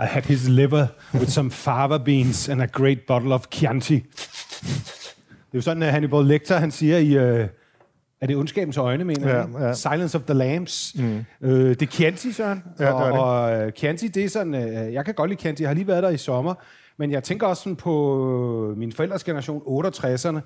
I had his liver with some fava beans and a great bottle of Chianti. Det er jo sådan, at Hannibal Lecter, han siger i... Øh, er det ondskabens øjne, mener Ja, jeg? ja. Silence of the Lambs. Mm. Øh, det er Chianti, Søren. Ja, det er det. og, og øh, Chianti, det er sådan... Øh, jeg kan godt lide Chianti. Jeg har lige været der i sommer. Men jeg tænker også sådan på min forældres generation, 68'erne.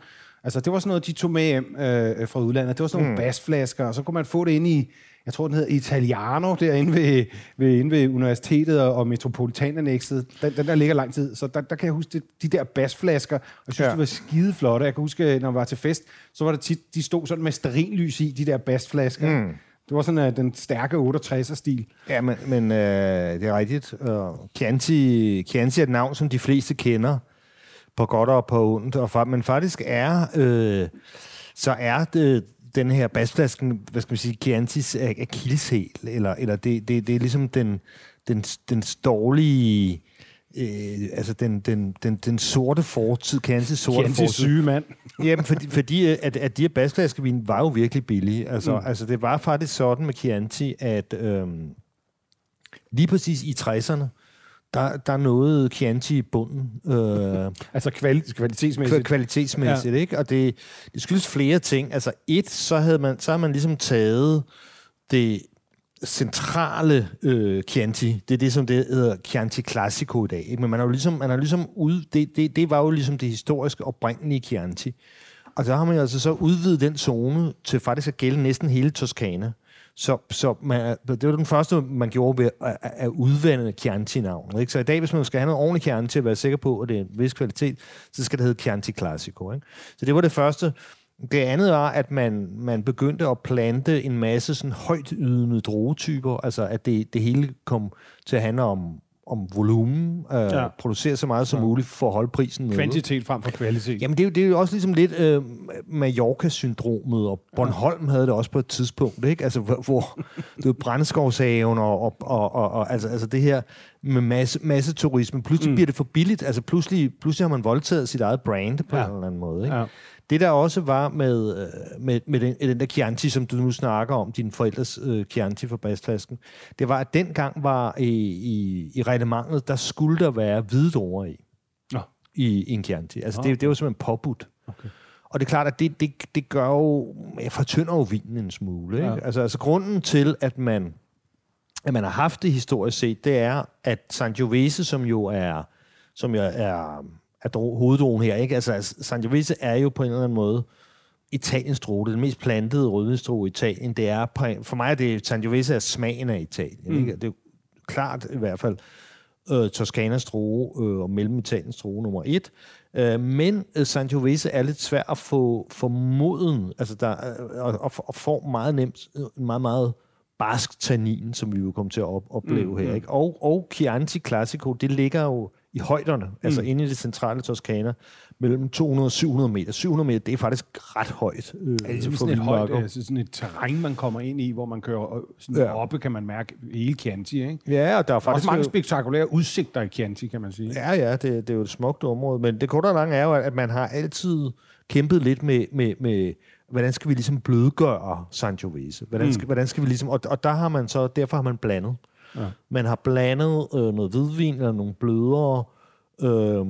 Altså, det var sådan noget, de tog med hjem øh, fra udlandet. Det var sådan nogle mm. basflasker, og så kunne man få det ind i, jeg tror, den hedder Italiano, derinde ved, ved, inde ved universitetet og, Metropolitanannexet. Den, den der ligger lang tid. Så der, der kan jeg huske det, de der basflasker, og jeg synes, ja. Det var skide flotte. Jeg kan huske, når jeg var til fest, så var det tit, de stod sådan med sterinlys i, de der basflasker. Mm. Det var sådan uh, den stærke 68'er-stil. Ja, men, men øh, det er rigtigt. Uh, Chianti, Chianti er et navn, som de fleste kender på godt og på ondt. Og men faktisk er, øh, så er det, den her basflasken, hvad skal man sige, Chiantis akilleshæl, eller, eller det, det, det er ligesom den, den, den dårlige, øh, altså den, den, den, den sorte fortid, Chiantis sorte Chianti fortid. syge mand. Jamen, fordi, fordi øh, at, at de her basflaskevin var jo virkelig billige. Altså, mm. altså, det var faktisk sådan med Chianti, at øhm, lige præcis i 60'erne, der, der nåede Chianti i bunden. Øh, Altså kvali- kvalitetsmæssigt. kva- kvalitetsmæssigt, ja. ikke? Og det, det skyldes flere ting. Altså et, så havde man, så havde man ligesom taget det centrale øh, Chianti. Det er det, som det hedder Chianti Classico i dag. Ikke? Men man har jo ligesom, man har ligesom ud, det, det, det var jo ligesom det historiske oprindelige Chianti. Og så har man jo altså så udvidet den zone til faktisk at gælde næsten hele Toskana. Så, så man, det var den første, man gjorde ved at, at- at udvande Chianti-navnet. Ikke? Så i dag, hvis man skal have noget ordentligt Chianti, at være sikker på, at det er en vis kvalitet, så skal det hedde Chianti Classico. Ikke? Så det var det første. Det andet var, at man, man begyndte at plante en masse sådan højt ydende druetyper, altså at det, det hele kom til at handle om, om volumen, øh, Ja. ja. producere så meget som muligt for at holde prisen nede. Kvantitet frem for kvalitet. Jamen, det er, jo, det er jo også ligesom lidt øh, Mallorca-syndromet, og Bornholm havde det også på et tidspunkt, ikke? Altså, hvor, hvor var brændskovshaven og, og, og, og, og altså, altså det her med masse, masse turisme. Pludselig mm. bliver det for billigt. Altså, pludselig, pludselig har man voldtaget sit eget brand på Ja. ja. en eller anden måde, ikke? Ja. Det der også var med, øh, med, med den, den der Chianti, som du nu snakker om, din forældres øh, Chianti for basflasken, det var, at dengang var i, i, i reglementet, der skulle der være hvide druer i Nå. i, i en Chianti. Altså, Nå. det, det var simpelthen påbudt. Okay. Og det er klart, at det, det, det gør jo, jeg fortynder jo vinen en smule. Ikke? Ja. Altså, altså grunden til, at man, at man har haft det historisk set, det er, at Sangiovese, som jo er, som jo er, er dro- hoveddrogen her, ikke? Altså, altså, Sangiovese er jo på en eller anden måde Italiens droge. Den mest plantede rødvinsdroge i Italien. Det er, for mig er det, Sangiovese er smagen af Italien. Mm. Ikke? Det er jo klart i hvert fald øh, Toskanas droge øh, og mellem Italiens droge nummer et. Øh, men øh, Sangiovese er lidt svær at få, få moden, altså der, øh, og, og, og får meget nemt øh, meget, meget barsk tannin, som vi jo kommer til at op, opleve mm, her. Ikke? Og, og Chianti Classico, det ligger jo i højderne, mm. altså inde i det centrale Toskana, mellem 200 og 700 meter. 700 meter, det er faktisk ret højt. Øh, Er det for sådan et, højt, altså sådan et terræn, man kommer ind i, hvor man kører øh, sådan Ja. oppe, kan man mærke hele Chianti, ikke? Ja, og der er er også faktisk mange spektakulære udsigter i Chianti, kan man sige. Ja, ja, det, det er jo et smukt område, men det korte og lange er jo, at man har altid kæmpet lidt med, med, med hvordan skal vi ligesom blødgøre Sangiovese? Hvordan skal, mm. hvordan skal vi ligesom, og, og der har man så, derfor har man blandet. Ja. Man har blandet øh, noget hvidvin eller nogle blødere øh,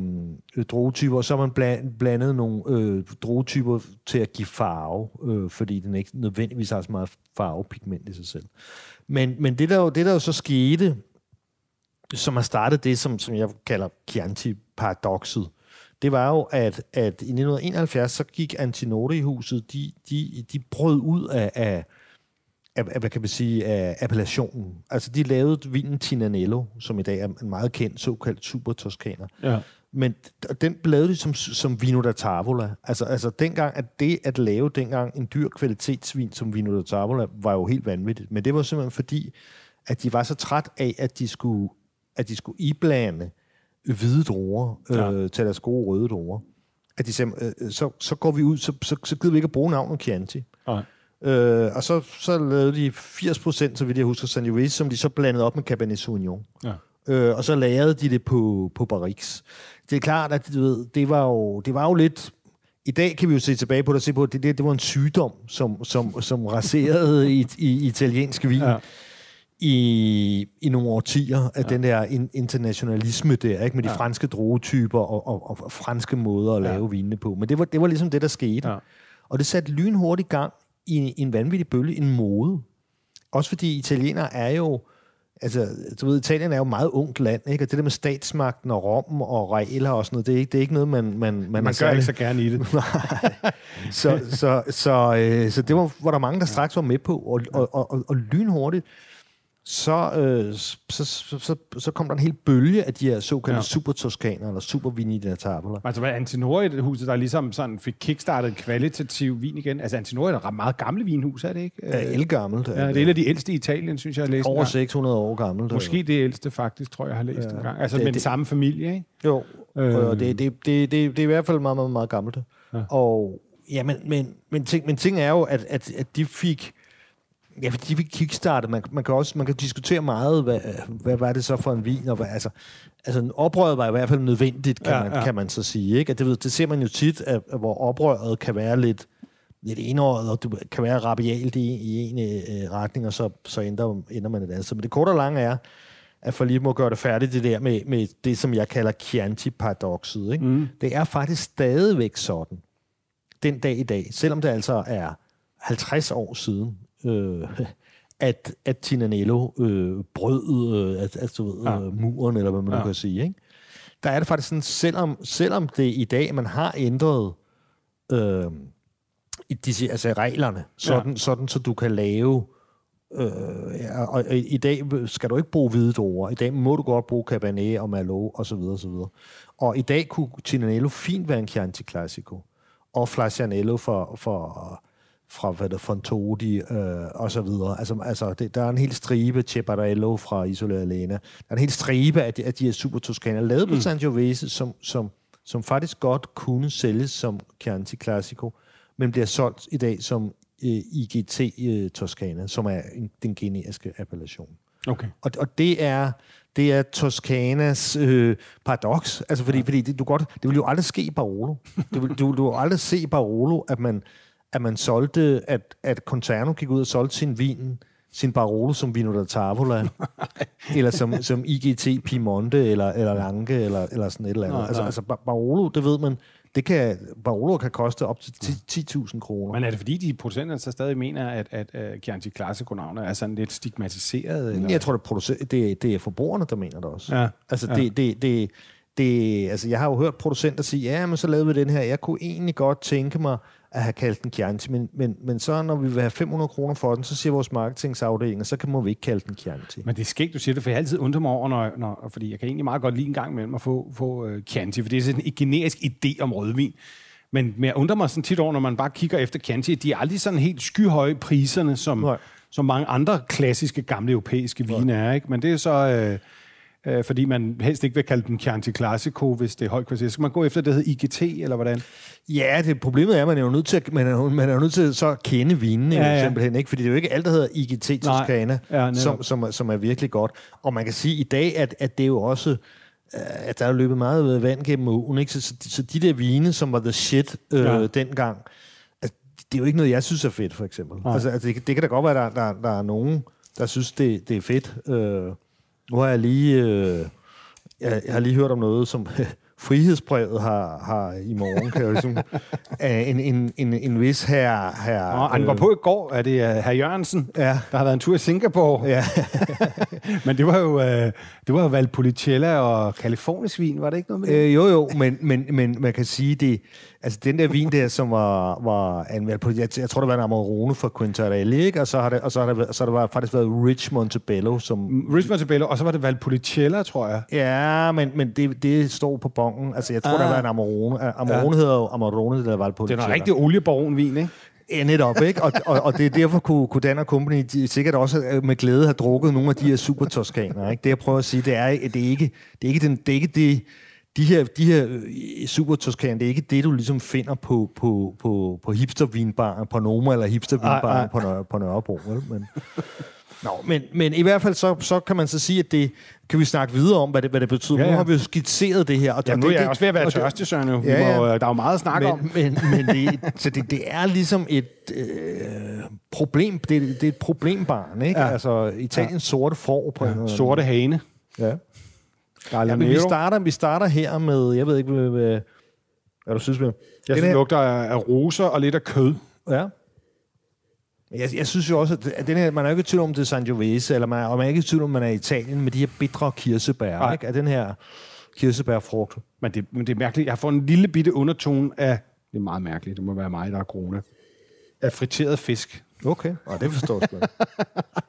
druetyper, og så har man blandet, blandet nogle øh, druetyper til at give farve, øh, fordi den ikke nødvendigvis har så meget farvepigment i sig selv. Men, men det, der jo, det, der jo så skete, som har startet det, som, som jeg kalder Chianti-paradokset, det var jo, at, at i 1971, så gik Antinori-huset, de, de, de brød ud af, af, af, hvad kan man sige, af appellationen. Altså, de lavede vinen Tinanello, som i dag er en meget kendt såkaldt super toskaner. Ja. Men den lavede de som, som vino da tavola. Altså, altså dengang, at det at lave dengang en dyr kvalitetsvin som vino da tavola, var jo helt vanvittigt. Men det var simpelthen fordi, at de var så træt af, at de skulle, at de skulle iblande hvide druer øh, til deres gode røde druer. At de sagde, øh, så, så går vi ud, så, så, så gider vi ikke at bruge navnet Chianti. Nej. Øh, og så, så lavede de 80 procent, så vidt jeg husker, Sangiovese, som de så blandede op med Cabernet Sauvignon. Ja. Øh, og så lagrede de det på, på barriques. Det er klart, at du ved, det, var jo, det var jo lidt... I dag kan vi jo se tilbage på det og se på, at det, det, det var en sygdom, som, som, som raserede i, i italiensk vin. Ja. I, i nogle årtier af ja. den der in, internationalisme der, ikke? med de ja. franske druetyper og, og, og franske måder at lave ja. vinene på. Men det var, det var ligesom det, der skete. Ja. Og det satte lynhurtigt gang i, i en vanvittig bølge, en mode. Også fordi italienere er jo, altså, du ved, Italien er jo et meget ungt land, ikke? Og det der med statsmagten og Rom og regler og sådan noget, det er ikke, det er ikke noget, man... Man, man, Man gør særlig- ikke så gerne i det. så, så, så, øh, så det var, var der mange, der straks var med på, og, og, og, og, og lynhurtigt, så, øh, så, så, så, så kom der en hel bølge af de her såkaldte Ja. ja. super toskaner, eller super vini tavola. Altså, hvad Antinori, det huset, der ligesom sådan fik kickstartet en kvalitativ vin igen. Altså, Antinori er et meget gammelt vinhus, er det ikke? Ja, elgammelt. Ja, det er et af de ældste i Italien, synes jeg, jeg har læst. over engang. 600 år gammelt. Måske det ældste, faktisk, tror jeg, jeg har læst ja. en gang. Altså, Det- det, med den samme familie, ikke? Jo, Øh. øh. og det, det, det, det, det er i hvert fald meget, meget, meget gammelt. Ja. Og, ja, men, men, men, ting, men ting er jo, at, at, at de fik... Ja, for de fik kickstartet. Man, man, kan også man kan diskutere meget, hvad, hvad var det så for en vin? Og hvad, altså, altså, oprøret var i hvert fald nødvendigt, kan, Ja, man, ja. kan man så sige. Ikke? At det, ved- det ser man jo tit, at, at hvor oprøret kan være lidt, lidt enåret, og det kan være rabialt i, i en øh, retning, og så, så ender, ender man et andet. sted. Men det korte og lange er, at for lige må gøre det færdigt, det der med, med det, som jeg kalder Chianti-paradoxet. Ikke? Mm. Det er faktisk stadigvæk sådan, den dag i dag, selvom det altså er 50 år siden, øh, at, at Tinanello øh, brød øh, at, at, du ved, Ja. øh, muren, eller hvad man ja. Nu kan sige. Ikke? Der er det faktisk sådan, selvom, selvom det i dag, man har ændret øh, disse, altså reglerne, sådan, ja. sådan så du kan lave Øh, ja, og og i dag skal du ikke bruge hvide druer. I dag må du godt bruge Cabernet og Merlot og så videre, og så videre. Og i dag kunne Tinanello fint være en Chianti Classico. Og Flasianello for, for, fra hvad der, Fontodi øh, og så videre. Altså, altså det, der er en hel stribe Ceparello fra Isola Alena. Der er en hel stribe af de, af de her super toskaner, lavet på Sangiovese, som, som, som faktisk godt kunne sælges som Chianti Classico, men bliver solgt i dag som øh, IGT øh, Toscana, som er en, den generiske appellation. Okay. Og, og det er det er Toscanas øh, paradoks. Altså, fordi, fordi det, du godt, det vil jo aldrig ske i Barolo. Du vil, du, du vil aldrig se i Barolo, at man, at man solgte, at, at Conterno gik ud og solgte sin vin, sin Barolo som Vino da Tavola, eller som, som IGT Piemonte, eller, eller Lange, eller, eller sådan et eller andet. Nej, altså, nej. altså Bar- Barolo, det ved man, det kan, Barolo kan koste op til 10 10.000 kroner. Men er det fordi, de producenter så stadig mener, at, at uh, Chianti Classico-navnet er sådan lidt stigmatiseret? Eller? Jeg tror, det er, producer- det, er- det er forbrugerne, der mener det også. Ja, Altså, ja. det, det, det, det, altså, jeg har jo hørt producenter sige, ja, men så lavede vi den her. Jeg kunne egentlig godt tænke mig at have kaldt den Chianti, men, men, men så når vi vil have 500 kroner for den, så siger vores marketingsafdeling, så kan må vi ikke kalde den Chianti. Men det er skægt, du siger det, for jeg altid undrer mig over, når, når, fordi jeg kan egentlig meget godt lide en gang imellem at få, få uh, Chianti, for det er sådan en generisk idé om rødvin. Men, men jeg undrer mig sådan tit over, når man bare kigger efter Chianti, at de er aldrig sådan helt skyhøje priserne, som, Nej. som mange andre klassiske gamle europæiske vine er. Ikke? Men det er så... Øh, øh, fordi man helst ikke vil kalde den Chianti Classico, hvis det er højt kvarter. Skal man gå efter det, der hedder IGT, eller hvordan? Ja, det problemet er, at man er jo nødt til at, man er, man er nødt til så at kende vinene, Ja, ja, simpelthen, ikke? Fordi det er jo ikke alt, der hedder IGT Toscana, Ja, netop. som, som, er- som er virkelig godt. Og man kan sige i dag, at, at det er jo også, øh, at der er løbet meget vand gennem ugen, ikke? Så, så, så de der vine, som var the shit øh, Ja. ja. dengang, altså, det er jo ikke noget, jeg synes er fedt, for eksempel. Nej. Altså, altså det, det kan da godt være, at der, der, der er nogen, der synes, det, det er fedt. Øh, nu har jeg lige... Øh, jeg, jeg har lige hørt om noget, som frihedsbrevet har, har i morgen, kan jeg ligesom, en, en, en, en vis her... her Og han var på i går, er det uh, herr Jørgensen, Ja. der har været en tur i Singapore. Ja, Men det var jo, uh, det var jo Valpolicella og Californisvin, var det ikke noget med det? øh, jo jo, men, men, men man kan sige, det, altså den der vin der, som var, var anmeldt på, jeg, jeg tror, der var en Amarone fra Quintarelli, ikke? Og så har det, og så har det, så har det været, faktisk været Rich Montebello, som... Rich Montebello, og så var det Valpolicella, tror jeg. Ja, men, men det, det står på bongen. Altså, jeg tror, Ah. der var en Amarone. Amarone ja. hedder jo Amarone, det der var på Det er en rigtig oliebaronvin, ikke? Ja, netop, ikke? Og, og, og det er derfor kunne, kunne Dan Company de sikkert også øh, med glæde have drukket nogle af de her super toskaner, ikke? Det jeg prøver at sige, det er, at det er ikke det, er ikke den, det, er ikke det de her, de her øh, super toskaner, det er ikke det, du ligesom finder på, på, på, på hipstervinbaren på Noma eller hipstervinbaren Ej, ej. på, Nør, på Nørrebro. Vel? Men, Nå, men, men i hvert fald så, så kan man så sige, at det kan vi snakke videre om, hvad det, hvad det betyder. Ja, Ja, ja. Nu har vi jo skitseret det her. Og, Ja, nu er det, jeg det- også ved at være tørstig, Søren. Ja, ja. Må, der er jo meget at snakke om. men, men, men det, så det, det er ligesom et øh, problem. Det, det er et problembarn, ikke? Ja. Ja. Altså Italiens ja. sorte får på en Sorte hane. Ja. Gallinero. ja vi starter, vi starter her med, jeg ved ikke, hvad, hvad, hvad du synes med. Jeg Den synes, her- lugter af af roser og lidt af kød. Ja. Jeg, jeg synes jo også, at den her, man er ikke i tvivl om, det er Sangiovese, eller man, og man er ikke i tvivl om, man er i Italien med de her bitre kirsebær, Nej. ikke? Af den her kirsebærfrugt. Men det, men det er mærkeligt. Jeg får en lille bitte undertone af... Det er meget mærkeligt. Det må være mig, der er krone. Af friteret fisk. Okay, og det forstår jeg.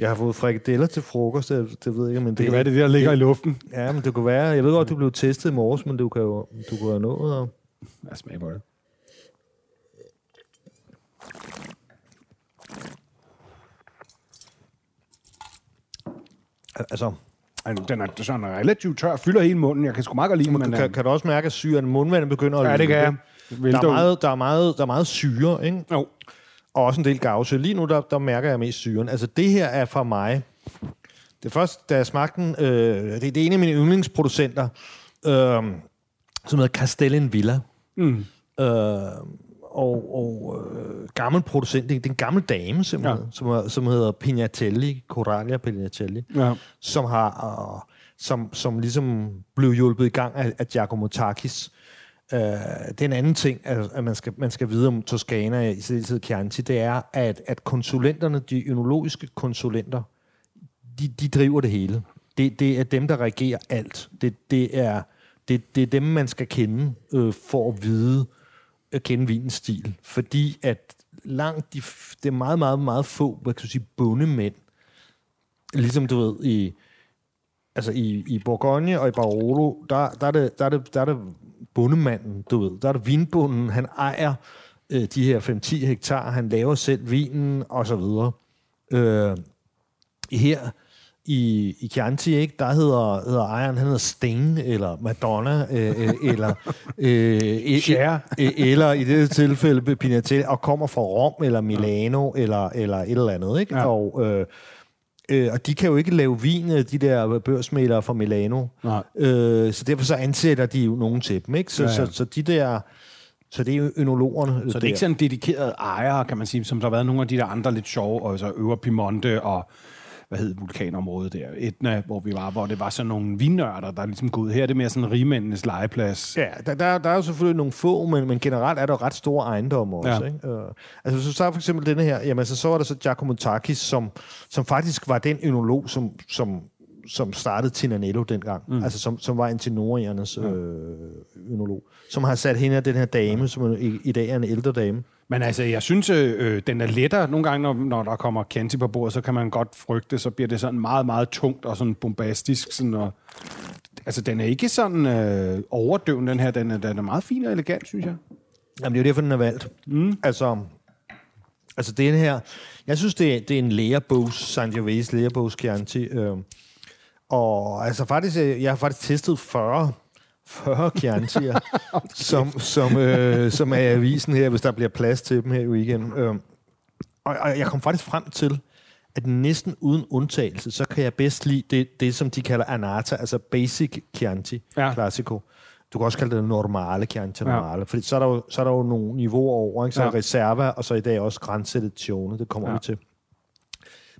Jeg har fået frikadeller til frokost, det, det ved jeg ikke, men Det kan være, det er det, der ligger i luften. Ja, men det kunne være... Jeg ved godt, du blev testet i morges, men du kan jo du jo have nået. Og... Jeg smager på det. Altså, Altså, Den er sådan relativt tør, fylder hele munden. Jeg kan sgu meget godt lide du men... kan, øh, kan du også mærke, at syren, mundvandet begynder at Ja, det kan jeg. Der er, meget, der, er meget, der er meget syre, ikke? Jo. Og også en del gavse. Lige nu, der, der mærker jeg mest syren. Altså, det her er for mig... Det første, da jeg smagte den, øh, det, det er en af mine yndlingsproducenter, øh, som hedder Castellin Villa. Mm. Øh, og og øh, gammel producent, det det er en gammel dame, simpelthen, ja. som, som hedder Pignatelli, Coralia Pignatelli, Ja. som har øh, som, som ligesom blev hjulpet i gang af, af Giacomo Takis. Øh, det er en anden ting, at, at man, skal, man skal vide om Toscana, i særdeleshed Chianti, det er, at, at konsulenterne, de ønologiske konsulenter, de, de driver det hele. Det, det er dem, der regerer alt. Det, det, er, det, det er dem, man skal kende øh, for at vide, at kende vinens stil. Fordi at langt de, det er meget, meget, meget få, hvad kan du sige, bundemænd, ligesom du ved, i, altså i, i Bourgogne og i Barolo, der, der, er det, der, er det, der er det bundemanden, du ved. Der er det vinbunden, han ejer øh, de her 5-10 hektar, han laver selv vinen, og så videre. Øh, her i, i Chianti, ikke, der hedder, hedder ejeren, han hedder Sting, eller Madonna, øh, øh, eller, øh, Cher. øh, eller i det tilfælde Pignatelli, og kommer fra Rom, eller Milano, eller, eller et eller andet. Ikke? Ja. Og, øh, øh, og de kan jo ikke lave vin, øh, de der børsmælere fra Milano. Nej. Øh, så derfor så ansætter de jo nogen til dem. Ikke? Så, Ja, ja. Så, så de der... Så det er ønologerne. Så det er ikke sådan dedikerede ejere, kan man sige, som der har været nogle af de der andre lidt sjove, og så Øvre Piemonte og hvad hed vulkanområdet der, Etna, hvor vi var, hvor det var sådan nogle vinnørder, der ligesom gået her. er Det mere sådan rigmændenes legeplads. Ja, der, der, der er jo selvfølgelig nogle få, men, men generelt er der ret store ejendomme også. Ja. Ikke? Uh, altså, hvis du tager for eksempel denne her, jamen, så, så var der så Giacomo Takis, som, som faktisk var den ønolog, som, som, som startede Tinanello dengang. Mm. Altså, som, som var antinoriernes øh, ønolog. Som har sat hende af den her dame, som i, i dag er en ældre dame. Men altså, jeg synes, øh, den er lettere. Nogle gange, når, når der kommer Chianti på bordet, så kan man godt frygte, så bliver det sådan meget, meget tungt og sådan bombastisk. Sådan, og, altså, den er ikke sådan øh, overdøvende, den her. Den er, den er meget fin og elegant, synes jeg. Jamen, det er jo derfor, den er valgt. Mm. Altså, altså det her... Jeg synes, det er, det er en lærebogs, Sangiovese lærebogs Chianti. Øh, og altså faktisk, øh, jeg har faktisk testet 40 40 Chianti'er, okay. som, som, øh, som er i avisen her, hvis der bliver plads til dem her i weekenden. Øh, og, og jeg kom faktisk frem til, at næsten uden undtagelse, så kan jeg bedst lide det, det som de kalder Anata, altså Basic Chianti, Ja. Classico. Du kan også kalde det normale Chianti normale, ja. fordi så er, der jo, så er der jo nogle niveauer over, ikke? så er Ja. Reserva, og så i dag også Grænselektione, det kommer Ja. ja. vi til.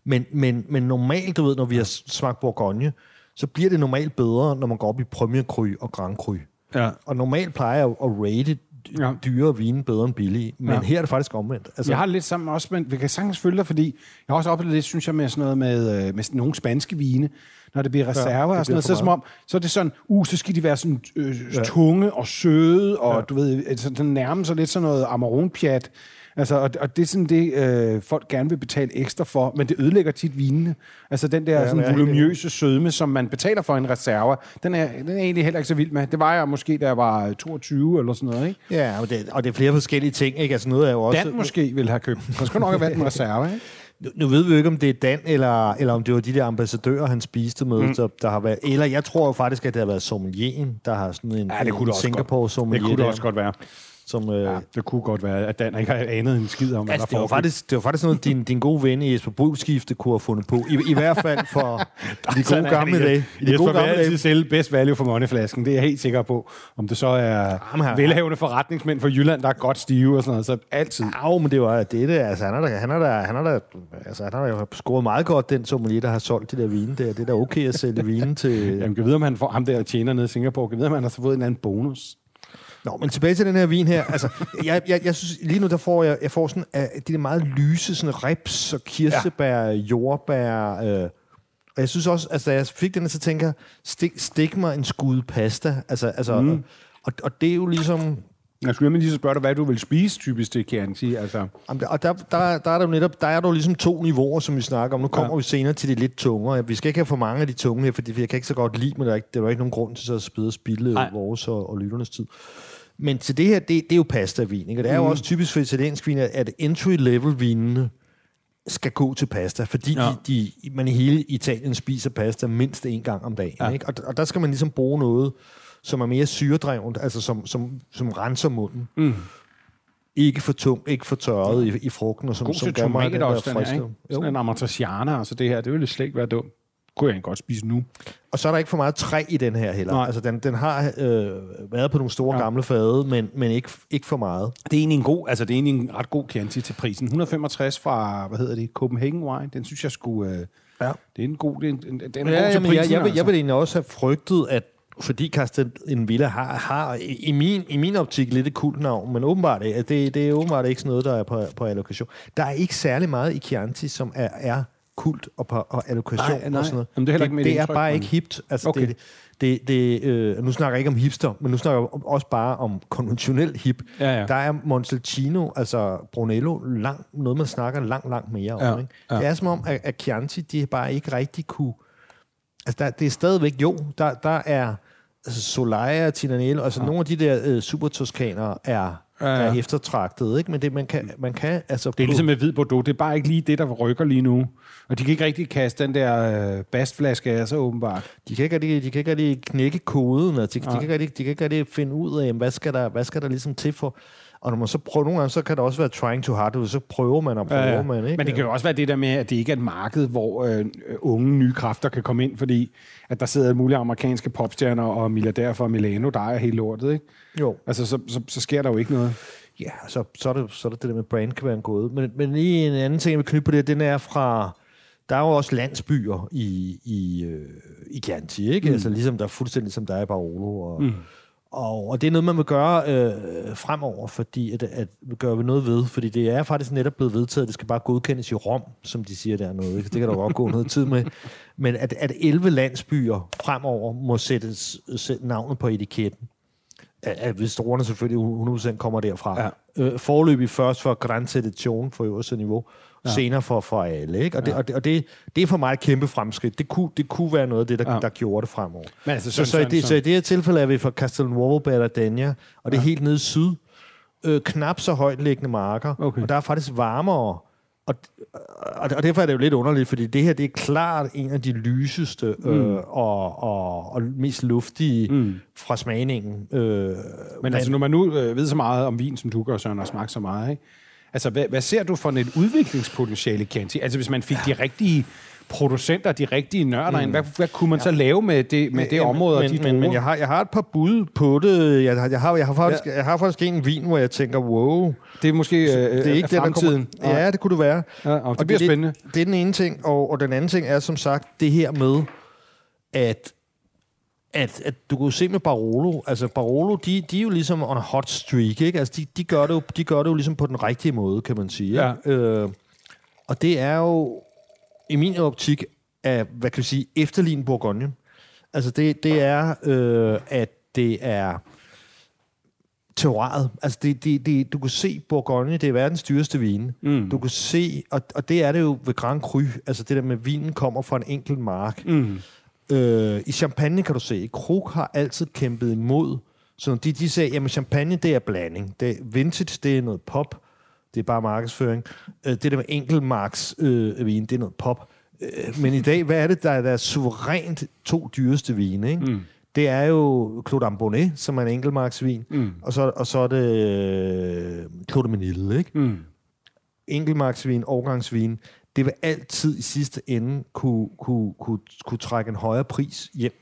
Men, men, men normalt, du ved, når vi har smagt Bourgogne, så bliver det normalt bedre, når man går op i Premier Cru og Grand Cru. Ja. Og normalt plejer jeg at rate Ja. dyre vine bedre end billige, men Ja. her er det faktisk omvendt. Altså, jeg har det lidt sammen også, men vi kan sagtens følge dig, fordi jeg har også oplevet lidt, synes jeg, med sådan noget med, øh, med nogle spanske vine, når det bliver reserver det og sådan noget, så, er det som om, så er det sådan, uh, så skal de være sådan øh, tunge og søde, og Ja. du ved, altså, sådan nærme sig lidt sådan noget Amarone-pjat. Altså, og, og det er sådan det, øh, folk gerne vil betale ekstra for, men det ødelægger tit vinene. Altså den der Ja, sådan voluminøse sødme, som man betaler for en reserve, den er, den er egentlig heller ikke så vild med. Det var jeg måske, da jeg var 22 eller sådan noget, ikke? Ja, og det, og det er flere forskellige ting, ikke? Altså noget er jo også... Dan måske ville have købt. Det skulle nok have været en reserve, ikke? Nu, nu ved vi jo ikke, om det er Dan, eller, eller om det var de der ambassadører, han spiste med, mm. der, der har været... Eller jeg tror jo faktisk, at det har været sommelieren, der har sådan en, Ja, det kunne det også Singapore godt. sommelier. Det kunne det også godt være. Som, øh, Ja, det kunne godt være, at Dan ikke har anet en skid om, hvad Altså, der det, var faktisk, det var faktisk noget, din, din gode ven Jesper Brugskifte kunne have fundet på. I, I hvert fald for i de gode er gamle dage. I de Jesper gode vil gamle altid dage. sælge best value for moneyflasken. Det er jeg helt sikker på. Om det så er Jamen, velhavende forretningsmænd fra Jylland, der er godt stive og sådan noget, så altid. Ja, men det var det, er det altså, han har da, han har da, han har da, altså, han har da scoret meget godt, den sommelier, der har solgt de der vine der. Det er da okay at sælge vine til... Jamen, kan vide, om han får ham der tjener nede i Singapore. Kan vide, om han har så fået en eller anden bonus. Nå, men tilbage til den her vin her. Altså, jeg, jeg, jeg synes, lige nu der får jeg, jeg får sådan, uh, de der meget lyse sådan rips og kirsebær, ja. jordbær. Uh, og jeg synes også, altså, da jeg fik den her, så tænker jeg, stik, stik mig en skud pasta. Altså, altså, mm. og, og det er jo ligesom... Jeg skulle lige så spørge dig, hvad du vil spise typisk jeg sige. Altså, Jamen, Og der, der, der er der jo netop, der er der jo ligesom to niveauer, som vi snakker om. Nu kommer ja. Vi senere til de lidt tungere. Vi skal ikke have for mange af de tunge her, fordi jeg kan ikke så godt lide, men der er ikke, der var ikke nogen grund til så at spide og spilde Nej. vores og, og lytternes tid. Men til det her, det, det er jo pastavin. Ikke? Og det er jo også typisk for italiensk vin, at entry-level vinene skal gå til pasta, fordi ja. De, de, man i hele Italien spiser pasta mindst en gang om dagen. Ja. Ikke? Og, og der skal man ligesom bruge noget, som er mere syredrevent, altså som, som, som renser munden. Mm. Ikke for tung, ikke for tørret i, i frugten, og som, god som gør mig den der friske. Sådan Jo. en amatriciana, altså det her, det ville slet ikke være dumt. Kunne jeg godt spise nu. Og så er der ikke for meget træ i den her heller. Nej. Altså, den, den har øh, været på nogle store ja. Gamle fade, men, men ikke, ikke for meget. Det er egentlig en god, altså det er egentlig en ret god Chianti til prisen. 165 fra, hvad hedder det, Copenhagen Wine. Den synes jeg skulle, øh, Ja. det er en god, det er en, en, den er Ja, god til jamen, prisen. jeg, jeg, vil, jeg altså. vil egentlig også have frygtet, at fordi Carsten en Villa har, har i, min, i min optik lidt et kult navn, men åbenbart, er det, det er åbenbart ikke sådan noget, der er på, på allokation. Der er ikke særlig meget i Chianti, som er, er kult og, på, og allokation Nej, nej. og sådan noget. Jamen, det er det, ikke det er bare ikke hipt. Altså, Okay. det, det, det, øh, nu snakker jeg ikke om hipster, men nu snakker jeg også bare om konventionel hip. Ja, ja. Der er Montalcino, altså Brunello, lang, noget man snakker langt, langt mere om. Ja, Ikke? ja. Det er som om, at, at Chianti, de bare ikke rigtig kunne... Altså, der, det er stadigvæk, jo, der, der er altså Solaya, Tinanello, altså ja. nogle af de der øh, supertoskanere er, ja, Ja, ja. ja. er eftertragtede, ikke? Men det, man kan, man kan altså... Det er ligesom med hvid Bordeaux. Det er bare ikke lige det, der rykker lige nu. Og de kan ikke rigtig kaste den der øh, bastflaske af sig, åbenbart. De kan ikke rigtig, de kan ikke rigtig knække koden, og de, de, Nej. kan ikke rigtig, de kan ikke rigtig finde ud af, hvad skal der, hvad skal der ligesom til for... Og når man så prøver, nogle gange, så kan det også være trying too hard, så prøver man og prøver ja, ja. man, ikke? Men det kan jo også være det der med, at det ikke er et marked, hvor øh, unge nye kræfter kan komme ind, fordi at der sidder mulige amerikanske popstjerner og milliardærer fra Milano, der er helt lortet, ikke? Jo. Altså, så, så, så sker der jo ikke noget. Ja, så, så, er det, så er det det der med brand kan være en gåde. Men, men lige en anden ting, jeg vil knytte på det, den er fra... Der er jo også landsbyer i, i, øh, i Chianti, ikke? Mm. Altså ligesom der er fuldstændig som der er i Barolo. Og, mm. Og, og det er noget, man vil gøre øh, fremover, fordi at, at vi gør vi noget ved. Fordi det er faktisk netop blevet vedtaget, det skal bare godkendes i Rom, som de siger dernede. Ikke? Det kan der godt gå noget tid med. Men at, at 11 landsbyer fremover må sættes, sætte navnet på etiketten. At, at hvis ordene selvfølgelig 100% kommer derfra. Ja. Øh, forløbig først for Grand Selection for øverste niveau, ja. senere for, for alle. Ikke? Og, det, og, det, og det, det er for mig et kæmpe fremskridt. Det kunne, det kunne være noget af det, der, ja. Ja. der gjorde det fremover. Men altså, så, sådan, så, i sådan, det, så i det her tilfælde er vi fra Castelnuovo Bardagna, og det er helt nede i syd. Øh, knap så højt liggende marker, Okay. og der er faktisk varmere. Og, og, og derfor er det jo lidt underligt, fordi det her det er klart en af de lyseste mm. øh, og, og, og mest luftige mm. fra smagningen. Øh, Men altså, når man nu øh, ved så meget om vin, som du gør, Søren, og smagt så meget, ikke? Altså, hvad, hvad ser du for et udviklingspotentiale i Chianti? Altså, hvis man fik de rigtige producenter, de rigtige nørder mm. ind, hvad, hvad kunne man ja. så lave med det, med det Jamen, område og men, de men, men jeg, har, jeg har et par bud på det. Jeg, har- jeg, har, jeg, har faktisk, ja. jeg har faktisk en vin, hvor jeg tænker, wow, Det er måske øh, det er ikke det, der kommer. Ja, det kunne det være. Ja, og det bliver er spændende. Det, det er den ene ting, og, og den anden ting er som sagt det her med, at at, at du kunne se med Barolo, altså Barolo, de, de er jo ligesom on a hot streak, ikke? Altså de, de, gør det jo, de gør det jo ligesom på den rigtige måde, kan man sige. Ja. Øh, og det er jo, i min optik, af, hvad kan vi sige, efterligne Bourgogne. Altså det, det er, øh, at det er terroiret. Altså det, det, det, du kan se Bourgogne, det er verdens dyreste vin. Mm. Du kan se, og, og det er det jo ved Grand Cru, altså det der med, at vinen kommer fra en enkelt mark. Mm. Øh, I Champagne kan du se, Krug har altid kæmpet imod, så de, de sagde, jamen champagne, det er blanding. Det, vintage, det er noget pop. Det er bare markedsføring. Øh, det der med enkeltmarks øh, vin, det er noget pop. Øh, men i dag, hvad er det, der er der suverænt to dyreste vine, ikke? Mm. Det er jo Claude Ambonnet, som er en enkeltmarksvin, mm. og, så, og så er det øh, Claude Menil, ikke? Mm. Enkeltmarksvin, årgangsvin, det vil altid i sidste ende kunne, kunne, kunne, kunne trække en højere pris hjem.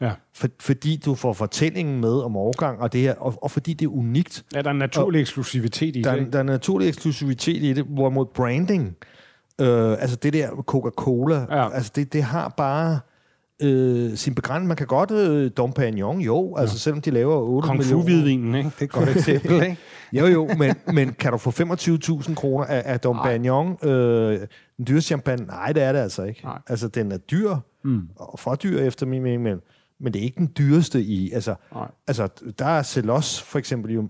Ja. For, fordi du får fortællingen med om årgang, og, det her, og, og fordi det er unikt. Ja, der er en naturlig eksklusivitet i Der, det. er- der er naturlig eksklusivitet i det, hvorimod branding, øh, altså det der Coca-Cola, Ja. altså det, det har bare øh, sin begrænsning. Man kan godt øh, Dom Pignon, jo, altså selvom de laver 8 Kung millioner. Fu-hvidvinen, ikke? Det er et godt eksempel, ikke? Jo, jo, men, men kan du få 25.000 kroner af, af Dom Pignon, øh, den dyre champagne? Nej, det er det altså ikke. Nej. Altså, den er dyr, mm. og for dyr efter min mening, men, men det er ikke den dyreste i. Altså, Nej. altså der er Celos for eksempel jo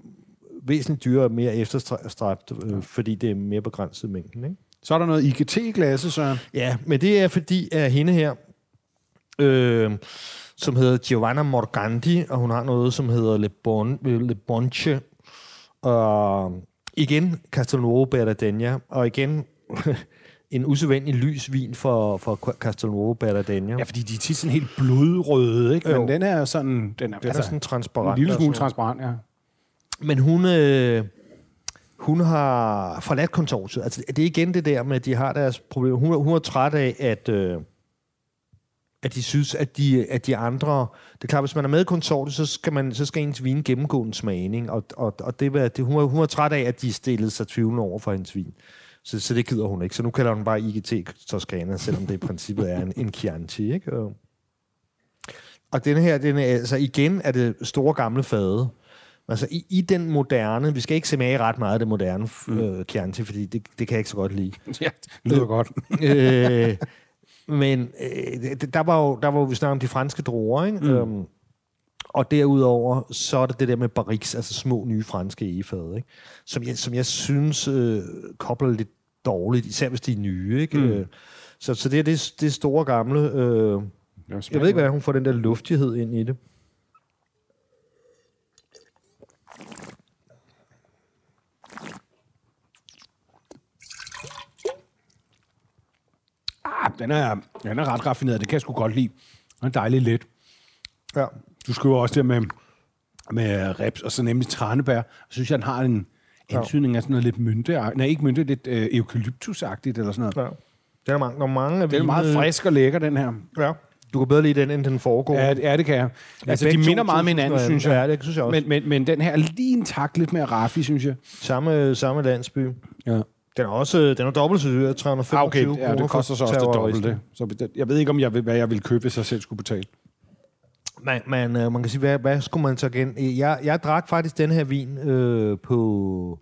væsentligt dyrere og mere efterstræbt, øh, fordi det er mere begrænset mængden. Ikke? Så er der noget IGT i glasset, Søren. Ja, men det er fordi, at hende her, øh, som hedder Giovanna Morgandi, og hun har noget, som hedder Le, bon, Le Bonche, og igen Castelnuovo Berdagna, og igen en usædvanlig lys vin for, for Castelnuovo Berdagna. Ja, fordi de er tit sådan helt blodrøde, ikke? Jo. Men den er sådan... Den er, Den er sådan transparent. en lille smule transparent, ja. Men hun, øh, hun har forladt konsortiet. Altså, det er igen det der med, at de har deres problemer. Hun, hun er træt af, at, øh, at de synes, at de, at de andre... Det er klart, hvis man er med i konsortiet, så skal, man, så skal ens vin gennemgå en smagning. Og, og, og det, var- det, hun, er, hun er træt af, at de stillede sig tvivlende over for hendes vin. Så, så det gider hun ikke. Så nu kalder hun bare IGT Toscana, selvom det i princippet er en, en Chianti. Ikke? Og, den her, den er, altså igen er det store gamle fade. Altså i, i den moderne, vi skal ikke se med ret meget af det moderne mm. øh, Chianti, fordi det, det kan jeg ikke så godt lide. Ja, det lyder godt. øh, men øh, der var jo, der var jo vi snakker om de franske druer, ikke? Mm. Øhm, og derudover, så er det det der med barriques, altså små nye franske egefad, ikke? Som, jeg, som jeg synes øh, kobler lidt dårligt, især hvis de er nye. Ikke? Mm. Øh, så, så det er det, det store gamle... Øh, jeg ved ikke, hvordan hun får den der luftighed ind i det. Den er, den er ret raffineret. Det kan jeg sgu godt lide. Den er dejligt let. Ja. Du skriver også det med, med reps og så nemlig tranebær. Jeg synes, jeg, den har en antydning af sådan noget lidt mynte. Nej, ikke mynte, lidt øh, eukalyptusagtigt eller sådan noget. ja. Den er mange, der er mange af Den er meget frisk og lækker, den her. Ja. Du kan bedre lide den, end den foregår. Ja, det- ja, det kan jeg. Altså, de minder meget om hinanden, 2000, synes jeg. Ja, det synes jeg også. Men, men, men den her er lige en tak lidt mere raffi, synes jeg. Samme, samme landsby. Ja. Den er også den er dobbelt så dyr, 325 Ah, okay, ja, det koster så også det dobbelte. Så jeg ved ikke, om jeg vil, hvad jeg vil købe, hvis jeg selv skulle betale. Man, man, øh, man kan sige, hvad, hvad skulle man så igen? Jeg, jeg drak faktisk den her vin øh, på,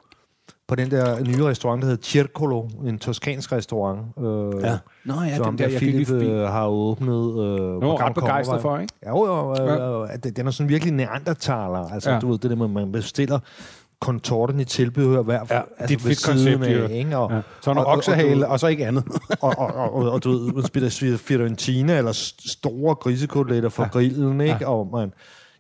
på den der nye restaurant, der hedder Circolo, en toskansk restaurant. Øh, Nå ja, som den der, lige Philip øh, har åbnet. Øh, Nu er ret begejstret for, ikke? Ja, jo, jo, øh, øh, den er sådan virkelig neandertaler. Altså, Ja. ja. du ved, det der med, at man bestiller kontorten i tilbehør hver Ja, det er altså, et fedt koncept, af, ikke? Og, Ja. Så er der og- og- oksehale, så ikke andet. og, og, og, og, og du ved, Fiorentina eller store grisekoteletter fra ja. grillen, ikke? Ja. Og man,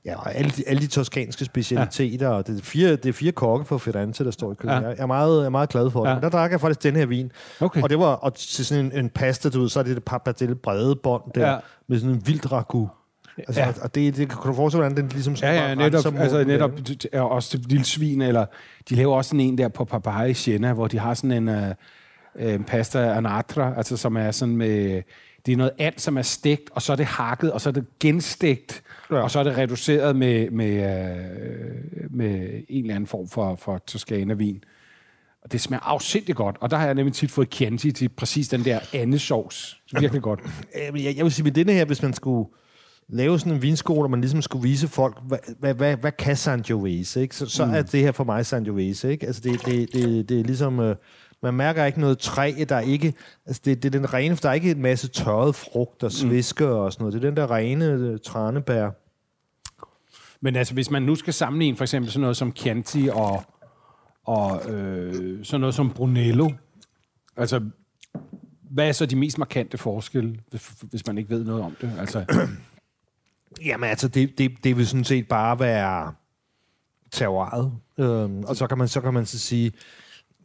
ja, og alle, de, alle de toskanske specialiteter, ja. og det er, fire, det er fire kokke fra Firenze, der står i køkkenet. Ja. Jeg, er meget, jeg er meget glad for det. Ja. Men der drak jeg faktisk den her vin. Okay. Og det var og til sådan en, en pasta, du ved, så er det det pappardelle brede bånd der, ja. med sådan en vild ragu. Altså, Ja. Og det, det kan du forestille, hvordan den ligesom Ja, ja, netop, altså netop og også til lille svin, eller de laver også en der på Papaya i Siena, hvor de har sådan en uh, uh, pasta anatra, altså som er sådan med, det er noget and, som er stegt, og så er det hakket, og så er det genstegt, ja. Og så er det reduceret med, med, uh, med en eller anden form for, for Toscana-vin. Og det smager afsindigt godt, og der har jeg nemlig tit fået Chianti til præcis den der andesovs. Virkelig godt. Øh, Jeg, jeg vil sige, med denne her, hvis man skulle... lave sådan en vinskole, hvor man ligesom skulle vise folk, hvad, hvad, hvad, hvad kan Sangiovese, ikke? Så, så mm. er det her for mig Sangiovese, ikke? Altså, det, det, det, det er ligesom... Øh, man mærker ikke noget træ, der er ikke... Altså, det, det er den rene... Der er ikke en masse tørret frugt og svisker mm. og sådan noget. Det er den der rene øh, tranebær. Men altså, hvis man nu skal sammenligne for eksempel sådan noget som Chianti og, og øh, sådan noget som Brunello, altså, hvad er så de mest markante forskelle, hvis, hvis man ikke ved noget om det? Altså, Jamen altså, det, det, det vil sådan set bare være terroiret. Øhm, og så kan man så kan man så sige,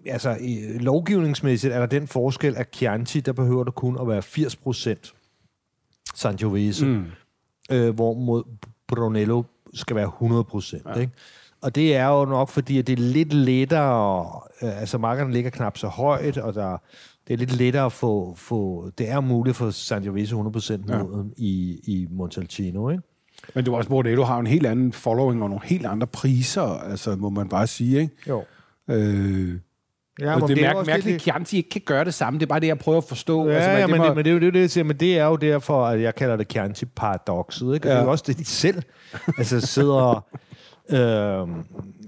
altså i, lovgivningsmæssigt er der den forskel, at Chianti, der behøver det kun at være 80 procent Sangiovese, mm. øh, hvorimod Brunello skal være 100 procent. Ja. Ikke? Og det er jo nok, fordi at det er lidt lettere, øh, altså markerne ligger knap så højt, og der, det er lidt lettere at få, få det er muligt for Sangiovese 100% ja. i, i Montalcino, ikke? Men det var også, du har en helt anden following og nogle helt andre priser, altså må man bare sige, ikke? Jo. Øh, Ja, og det er mærk- mærkeligt, at Chianti ikke kan gøre det samme. Det er bare det, jeg prøver at forstå. Ja, altså, ja men, var... det, men det er jo det, det, jeg siger, men det er jo derfor, at jeg kalder det Chianti-paradokset. Ikke? Ja. Det er jo også det, de selv altså, sidder... øh,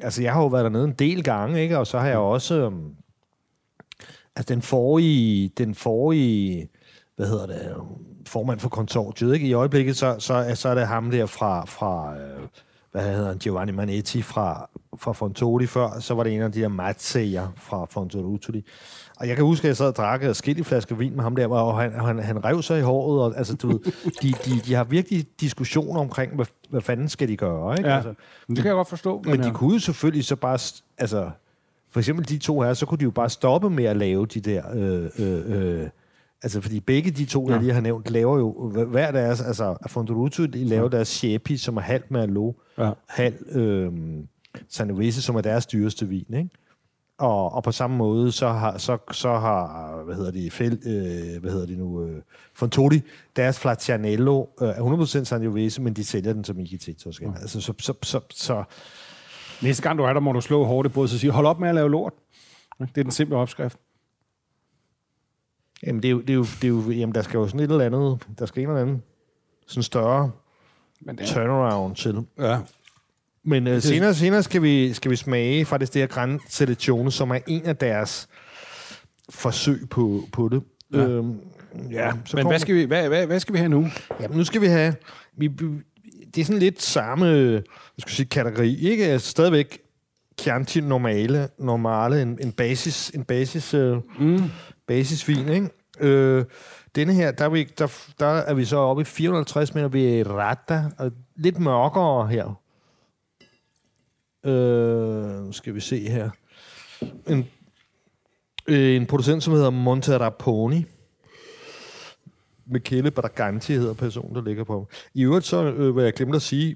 altså, jeg har jo været dernede en del gange, ikke? og så har jeg også... Øh, altså, den forrige... Den forrige hvad hedder det, formand for konsortiet, ikke? I øjeblikket, så, så, så er det ham der fra, fra øh, hvad hedder han, Giovanni Manetti fra, fra Fontoli før, så var det en af de der matsejer fra Fontoli. Og jeg kan huske, at jeg sad og drak skille flaske vin med ham der, og han, han, han rev sig i håret, og altså, du ved, de, de, de har virkelig diskussioner omkring, hvad, hvad fanden skal de gøre, ikke? Ja, altså, det kan jeg godt forstå. Men, men de kunne jo selvfølgelig så bare, altså, for eksempel de to her, så kunne de jo bare stoppe med at lave de der, øh, øh, øh, Altså, fordi begge de to, ja. jeg lige har nævnt, laver jo hver deres, altså Fondoruto, de laver ja. deres Shepi, som er halvt Merlot, ja. halv øh, Sangiovese, som er deres dyreste vin, ikke? Og, og på samme måde, så har, så, så har hvad hedder de, Fel, øh, hvad hedder de nu, øh, Fontoli, deres Flatianello øh, er 100% Sangiovese, men de sælger den som. Så, ja. altså, så, så, så, så, Næste gang du er der, må du slå hårdt i både, så sige, hold op med at lave lort. Det er den simple opskrift. Jamen, det er jo, det er jo, det er jo, jamen, der skal jo sådan et eller andet, der skal en eller anden sådan større Men det er... turnaround til. Ja. Men uh, senere, senere skal, vi, skal vi smage fra det der Gran Selezione, som er en af deres forsøg på, på det. Ja. Øhm, ja, så Men hvad skal, vi, hvad, hvad, hvad skal vi have nu? Jamen, nu skal vi have... Vi, det er sådan lidt samme jeg skal sige, kategori. Ikke? Altså, stadigvæk Chianti normale, normale en, en basis, en basis uh, mm basisvin, ikke? Øh, denne her, der er, vi, der, der er vi så oppe i 450 meter ved Rata, og lidt mørkere her. Øh, skal vi se her. En, øh, en producent, som hedder Monteraponi. Michele Braganti hedder personen, der ligger på. I øvrigt så øh, vil jeg glemme at sige,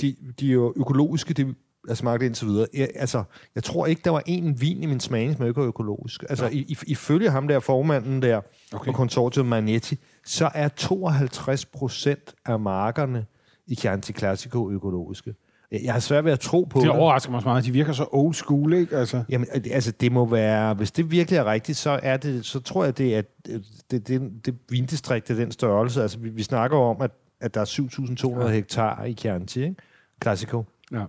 de, de er jo økologiske, det jeg smagte indtil videre. Jeg, altså, jeg tror ikke, der var en vin i min smagning, som ikke var økologisk. Altså, ja. i, ifølge ham der, formanden der, okay. på konsortiet Magnetti, så er 52 procent af markerne i Chianti Classico økologiske. Jeg har svært ved at tro på det. Det overrasker mig så meget. De virker så old school, ikke? Altså. Jamen, altså, det må være... Hvis det virkelig er rigtigt, så, er det, så tror jeg, det er det, det, det, det vindistrikt af den størrelse. Altså, vi, vi snakker om, at, at der er 7.200 ja. hektar i Chianti, ikke? Classico. Ja.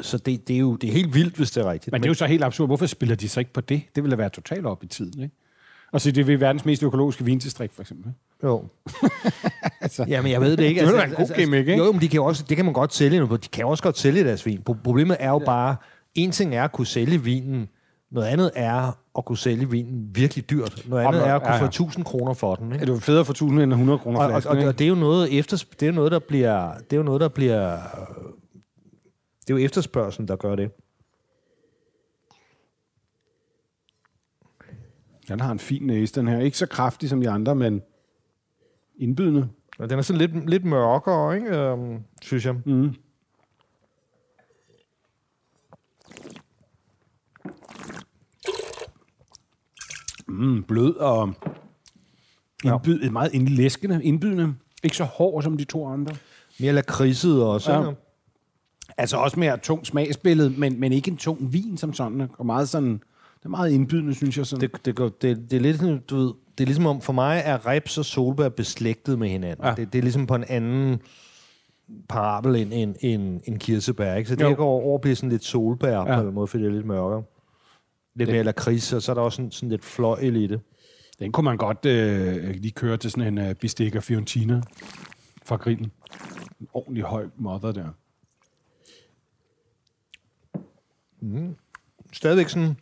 Så det, det, er jo det er helt vildt, hvis det er rigtigt. Men det er jo så helt absurd. Hvorfor spiller de så ikke på det? Det ville da være totalt op i tiden, ikke? Og så det er verdens mest økologiske vindistrikt, for eksempel. Jo. altså, Jamen, jeg ved det ikke. Det altså, være en god altså, gimmick, ikke? Jo, men de kan også, det kan man godt sælge. De kan også godt sælge deres vin. Problemet er jo bare, en ting er at kunne sælge vinen, noget andet er at kunne sælge vinen virkelig dyrt. Noget andet er at kunne ja, ja. få 1000 kroner for den. Ikke? Er det federe for 1000 end 100 kroner for og, og, og, og, det er jo noget efter, det er jo noget der bliver det er jo noget der bliver det er jo efterspørgselen, der gør det. Den har en fin næse, den her. Ikke så kraftig som de andre, men indbydende. Ja, den er sådan lidt, lidt mørkere, ikke? Øhm, synes jeg. Mm. Mm, blød og indbyd, ja. meget indlæskende, indbydende. Ikke så hård som de to andre. Mere lakridset også. Ja. Altså også mere tung smagsbillede, men, men ikke en tung vin som sådan. Og meget sådan, er meget indbydende, synes jeg. Sådan. Det, det, går, det, det er lidt sådan, du ved, det er ligesom om, for mig er reps og solbær beslægtet med hinanden. Ja. Det, det er ligesom på en anden parabel end, end, end, end kirsebær, ikke? Så det Jo. går over og bliver sådan lidt solbær Ja. på en måde, fordi det er lidt mørkere. Lidt Det- mere lakrids, og så er der også sådan, sådan lidt fløjl i det. Den kunne man godt øh, lige køre til sådan en øh, bistec Fiorentina fra grillen. En ordentlig høj mother der. Stadigvæk sådan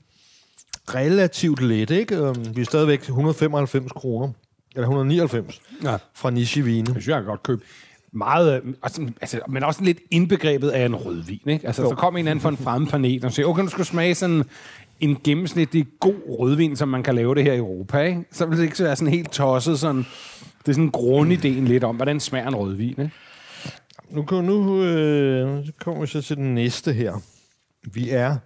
relativt let, ikke? Øhm, Vi er stadigvæk 195 kroner. Eller 199 Ja. fra Nishivine. Det synes jeg, jeg kan godt købe. Meget, øh, altså, altså, men også lidt indbegrebet af en rødvin. Ikke? Altså, så kom en anden fra en fremmed planet og siger, okay, du skal smage sådan en gennemsnitlig god rødvin, som man kan lave det her i Europa. Ikke? Så vil det ikke være sådan helt tosset. Sådan, det er sådan grundideen lidt om, hvordan smager en rødvin. Ikke? Nu, nu øh, kommer vi så til den næste her. Vi er...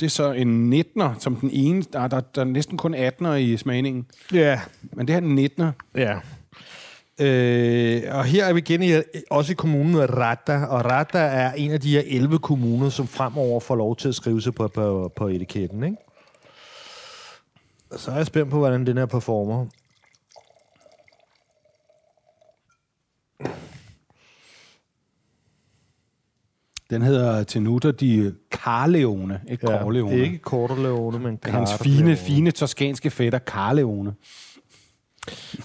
Det er så en 19'er, som den ene. Der, der, der er næsten kun 18'er i smagningen. Ja, Men det her er en 19'er. Ja. Øh, og her er vi igen i, også i kommunen Rata, og Rata er en af de her 11 kommuner, som fremover får lov til at skrive sig på, på, på etiketten. Ikke? Så er jeg spændt på, hvordan den her performer. Den hedder Tenuta di Carleone, ikke ja, Corleone. ikke Corleone, men Hans Carleone. fine, fine toskanske fætter Carleone.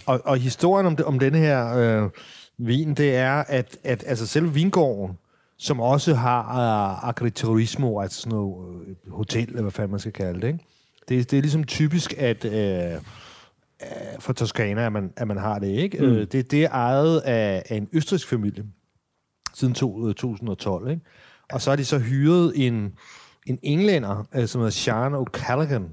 Og, og historien om, det, om denne her øh, vin, det er, at, at altså selve vingården, som også har uh, agriturismo, altså sådan noget øh, hotel, eller hvad fanden man skal kalde det, ikke? Det, det er ligesom typisk, at øh, for Toskana, at man, at man har det, ikke? Mm. Øh, det, det er ejet af, af en østrisk familie siden to, øh, 2012, ikke? Og så har de så hyret en, en englænder, øh, som hedder Sean O'Callaghan,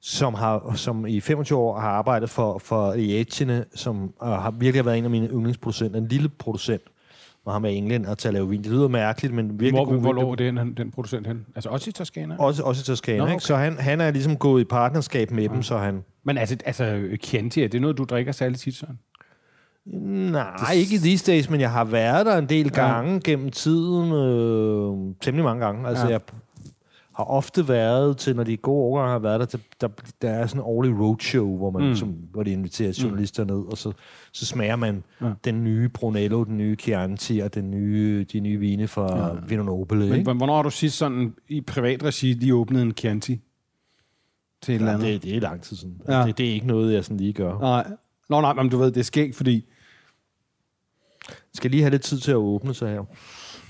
som, har, som i 25 år har arbejdet for, for Lietine, som uh, har virkelig været en af mine yndlingsproducenter, en lille producent, hvor han er og til at lave vin. Det lyder mærkeligt, men virkelig Hvor, god hvor lå den, den producent hen? Altså også i Toskana? Også, også i Toskana, Nå, okay. okay. Så han, han er ligesom gået i partnerskab med dem, så han... Men altså, altså Chianti, er det noget, du drikker særligt tit, Søren? Nej, ikke i these days, men jeg har været der en del gange ja. gennem tiden. Øh, temmelig mange gange. Altså, Ja. jeg har ofte været til, når de gode årgange har været der, til, der, der er sådan en årlig roadshow, hvor, man, Mm. mm. som, hvor de inviterer journalister ned, og så, så smager man Ja. den nye Brunello, den nye Chianti og den nye, de nye vine fra ja. Vino Nobile. Men Ikke? hvornår har du sidst sådan i privat regi lige åbnet en Chianti? Til et eller andet? det, det er lang tid siden. Ja. Ja. Det, det er ikke noget, jeg sådan lige gør. Nej. Nå, nej, men du ved, det er skægt, fordi... skal lige have lidt tid til at åbne sig her.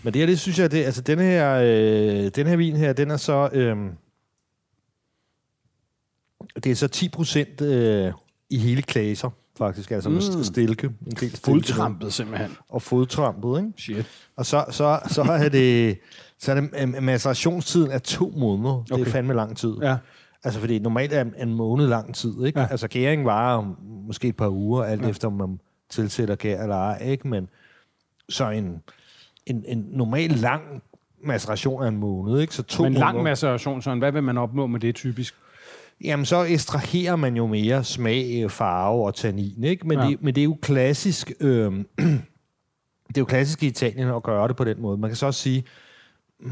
Men det her, det synes jeg, det, altså den her, øh, den her vin her, den er så, øh, det er så 10 procent øh, i hele klaser, faktisk, altså med Mm. mm. stilke. En del stilke Fuldtrampet simpelthen. Og fodtrampet, ikke? Shit. Og så, så, så er det, så er det øh, macerationstiden er to måneder. Okay. Det er fandme lang tid. Ja. Altså, fordi normalt er en måned lang tid, ikke? Ja. Altså, gæring varer måske et par uger, alt ja. efter om man tilsætter gær eller ej, ikke? Men så en, en, en normal lang maceration er en måned, ikke? Så to Men lang måneder- maceration, Søren, hvad vil man opnå med det typisk? Jamen, så ekstraherer man jo mere smag, farve og tannin, ikke? Men, Ja. det, men det er jo klassisk... Øh, det er jo klassisk i Italien at gøre det på den måde. Man kan så også sige, mm,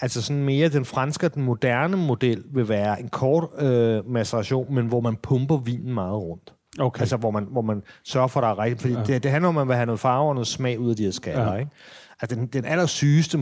altså sådan mere den franske den moderne model vil være en kort øh, maceration, men hvor man pumper vinen meget rundt. Okay. Altså, hvor man, hvor man sørger for, at der er rigtigt. Fordi Ja. det, det handler om, at man vil have noget farve og noget smag ud af de her skaller, Ja. ikke? Altså, den, den allersygeste,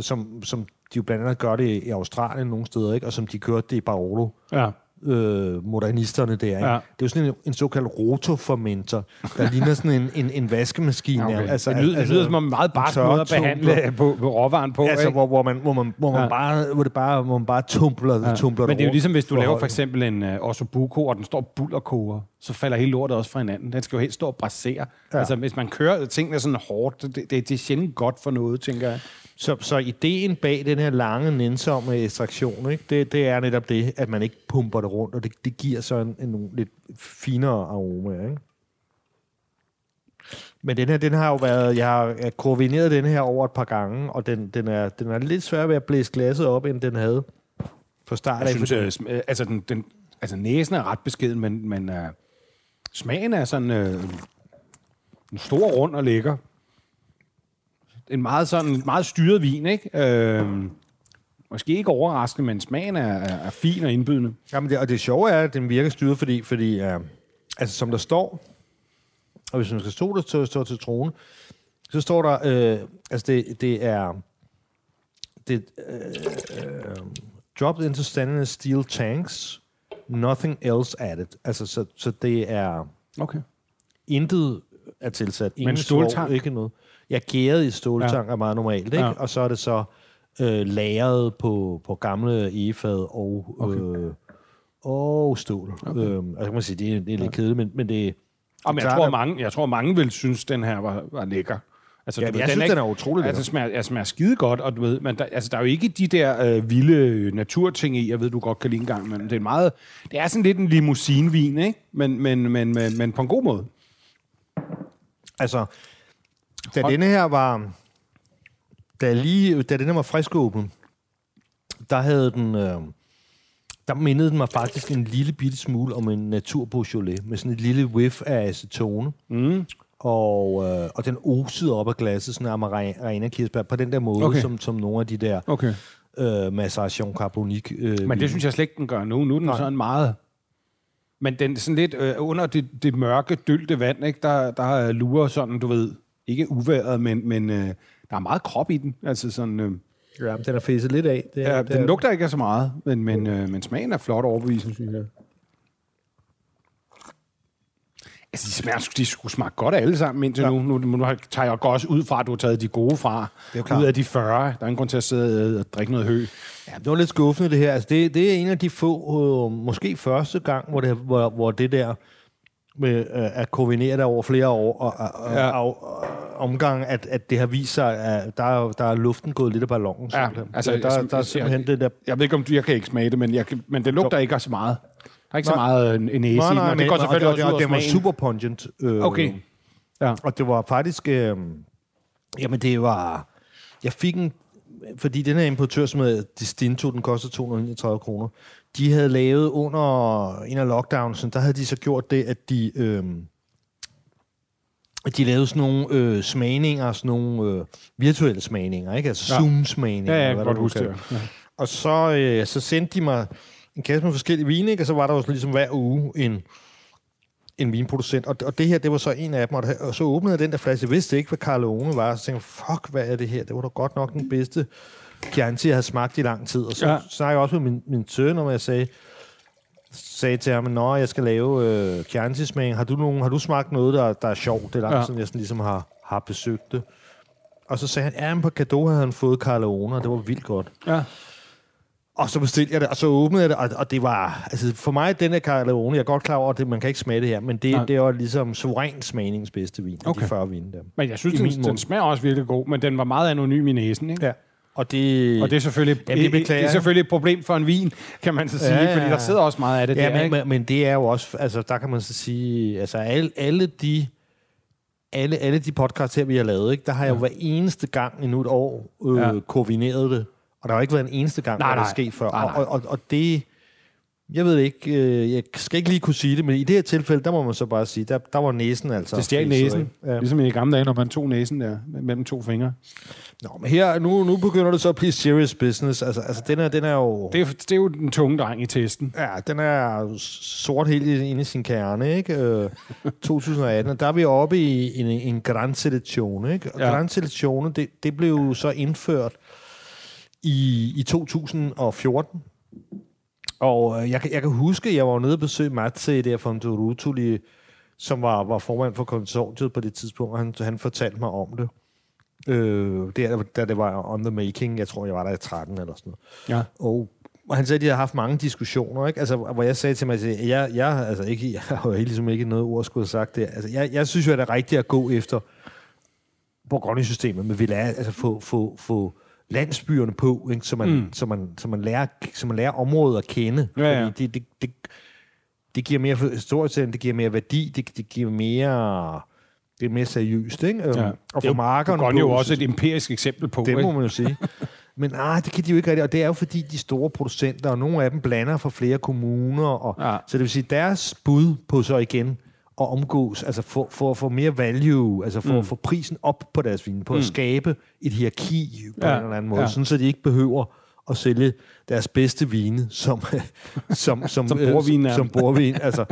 som, som de jo blandt andet gør det i Australien nogle steder, ikke? og som de kørte det i Barolo, Ja. Øh, modernisterne der. Ikke? Ja. Det er jo sådan en, en såkaldt rotofermenter, der ligner sådan en, en, en vaskemaskine. Okay. Altså, det, lyder, det lyder som om en meget barsk måde at behandle på, på råvaren på. Altså, ikke? hvor, hvor, man, hvor, man, hvor, man Ja. bare, hvor, det bare, hvor man bare tumbler, Ja. tumbler Men det er jo ligesom, hvis du laver for eksempel en uh, ossobuco, og den står bullerkoger, så falder hele lortet også fra hinanden. Den skal jo helt stå og brasere. Ja. Altså, hvis man kører tingene sådan hårdt, det, det, det er sjældent godt for noget, tænker jeg. Så, så ideen bag den her lange, nænsomme ekstraktion, ikke, det, det er netop det, at man ikke pumper det rundt, og det, det giver så en, en, nogle lidt finere aroma. Ikke? Men den her, den har jo været, jeg har koordineret den her over et par gange, og den, den, er, den er lidt svær ved at blæse glasset op, end den havde på start Jeg synes, fordi- øh, øh, altså, den, den, altså, næsen er ret beskeden, men, men uh, smagen er sådan uh, en stor, rund og lækker. En meget, sådan, meget styret vin, ikke? Uh, måske ikke overraskende, men smagen er, er, er fin og indbydende. Jamen det, og det sjove er, at den virker styret, fordi, fordi uh, altså, som der står, og hvis man skal stå der til, stå til trone, så står der, øh, altså det, det er, det, øh, øh, dropped into stainless steel tanks, nothing else added. Altså, så, så det er Okay. intet er tilsat. Ingen ståltank? svovl, ikke noget. Ja, gæret i ståltank ja. er meget normalt, ikke? Ja. Ja. Og så er det så øh, lagret på, på gamle egefad og, okay. øh, og stål. Okay. Øhm, altså kan man sige, det er, det er lidt kedeligt, men, men det, Og men jeg, tror, at- mange, jeg tror, mange vil synes, den her var, var lækker. Altså, Ja, du men jeg synes, den er utrolig lækker. Altså, smager, altså, smager skide godt, og du ved, men der, altså, der er jo ikke de der øh, vilde naturting i, jeg ved, du godt kan lide en gang, men det er meget, det er sådan lidt en limousinvin, ikke? Men, men, men, men, men på en god måde. Altså, da denne her var... Da, lige, da denne var frisk åben, der havde den... Øh, der mindede den mig faktisk en lille bitte smule om en natur Beaujolais, med sådan et lille whiff af acetone. Mm. Og, øh, og den osede op af glasset, sådan en arena kirsebær, på den der måde, Okay. som, som nogle af de der Okay. øh, maceration carbonique. Øh, Men det synes jeg slet ikke, den gør nu. Nu er den Nej. sådan meget... Men den er sådan lidt øh, under det, det mørke, dølte vand, ikke? Der, der lurer sådan, du ved, ikke uværet, men, men øh, der er meget krop i den. Altså sådan, øh, Ja, den er fæset lidt af. Det, ja, det den lugter ikke af så meget, men, men, øh, men smagen er flot overbevisende, synes jeg. Altså, de smager, de skulle smage godt alle sammen indtil ja. Nu. Nu, nu tager jeg også ud fra, at du har taget de gode fra. Det er klart. ud af de 40. Der er ingen grund til at sidde og drikke noget hø. Ja, det var lidt skuffende, det her. Altså, det, det er en af de få, øh, måske første gang, hvor det, hvor, hvor det der med øh, at koordinere det over flere år og, og, og, Ja. og, og omgang, at, at det har vist sig, at der, er- der er luften gået lidt af ballonen. Ja, simpelthen. altså, der, der, jeg- der er simpelthen det der... Jeg ved ikke, om du, jeg kan ikke smage det, men, jeg, men det lugter ikke af så meget. Der er ikke så Nej. meget en en næse i den, det går selvfølgelig og, også og, ud og det var super pungent. Øh, Okay. Ja. Og det var faktisk... Øh, jamen, det var... Jeg fik en... Fordi den her importør, som hedder Distinto, den koster 239 kroner, de havde lavet under en af lockdownsen, der havde de så gjort det, at de... Øh, at de lavede sådan nogle øh, smagninger, sådan nogle øh, virtuelle smagninger, ikke? Altså Ja. Zoom-smagninger. Ja, jeg hvad der godt huske det. Ja. Og så, øh, så sendte de mig en kasse med forskellige vine, ikke? og så var der jo ligesom hver uge en, en vinproducent. Og, og det her, det var så en af dem, og, det- og så åbnede jeg den der flaske. Jeg vidste ikke, hvad Carleone var, og så tænkte jeg, fuck, hvad er det her? Det var da godt nok den bedste Chianti, jeg havde smagt i lang tid. Og så Ja. snakkede jeg også med min, min søn, om jeg sagde, sagde til ham, når jeg skal lave øh, Chianti-smag, har du, nogen, har du smagt noget, der, der er sjovt? Det er lang Ja. siden, jeg sådan ligesom har, har besøgt det. Og så sagde han, ja, på gave havde han fået Carleone, og det var vildt godt. Ja. Og så bestilte jeg det, og så åbnede jeg det, og, og det var... Altså, for mig, den her Carleone, jeg er godt klar over, at det, man kan ikke smage det her, men det, Nej. det var ligesom suveræn smagningens bedste vin, okay. De 40 vine der. Men jeg synes, den, den smager også virkelig god, men den var meget anonym i næsen, ikke? Ja. Og det... Og det er selvfølgelig, Jamen, det det, beklager det er selvfølgelig et problem for en vin, kan man så sige, Ja, ja, fordi der sidder også meget af det Ja, der, men, ikke? men, det er jo også, altså der kan man så sige, altså alle, alle de alle, alle de podcasts her, vi har lavet, ikke, der har jeg jo hver eneste gang i nu et år øh, Ja. koordineret det. Og der har jo ikke været en eneste gang, Nej, hvor det er nej. sket før. Nej, nej. Og, og, og det, jeg ved ikke, øh, jeg skal ikke lige kunne sige det, men i det her tilfælde, der må man så bare sige, der, der var næsen altså... Det stjal næsen, ja. ligesom i gamle dage, når man tog næsen der mellem to fingre. Nå, men her, nu, nu begynder det så at blive serious business. Altså, altså den, er, den er jo... Det er, det er jo den tunge dreng i testen. Ja, den er sort helt inde i sin kerne, ikke? Øh, 2018, og der er vi oppe i en, en Gran Selezione, ikke? Og Ja. ja. Gran Selezione, det, det blev jo så indført i, i 2014. Og øh, jeg, kan- jeg kan huske, jeg var nede og besøge Matze der fra Rutuli, som var, var formand for konsortiet på det tidspunkt, og han, han fortalte mig om det. Øh, der, da det var on the making, jeg tror, jeg var der i 13 eller sådan noget. Ja. Og og han sagde, at de har haft mange diskussioner, ikke? Altså, hvor jeg sagde til mig, at jeg, jeg, altså ikke, jeg har jo ligesom ikke noget ord skulle have sagt det. Altså, jeg, jeg synes jo, at det er rigtigt at gå efter Bourgogne-systemet, men vi lærer, altså få, få, få landsbyerne på, ikke? Så, man, Mm. så, man, så, man lærer, så man lærer området at kende. Ja, ja. Fordi det, det, det, det giver mere historisk, det giver mere værdi, det, det giver mere... Det er mere seriøst, ikke? Øhm, Ja. Og Det er for jo- markerne Godt jo på, også så- et empirisk eksempel på. det må ikke? man jo sige. Men nej, det kan de jo ikke rigtig. Og det er jo fordi, de store producenter, og nogle af dem blander fra flere kommuner. Og, Ja. Så det vil sige, deres bud på så igen at omgås, altså for, for at få mere value, altså for Mm. at få prisen op på deres vin, på Mm. at skabe et hierarki på Ja, en eller anden måde, ja. sådan så de ikke behøver at sælge deres bedste vine som, som, som, Som øh, ja. som bordvin. altså,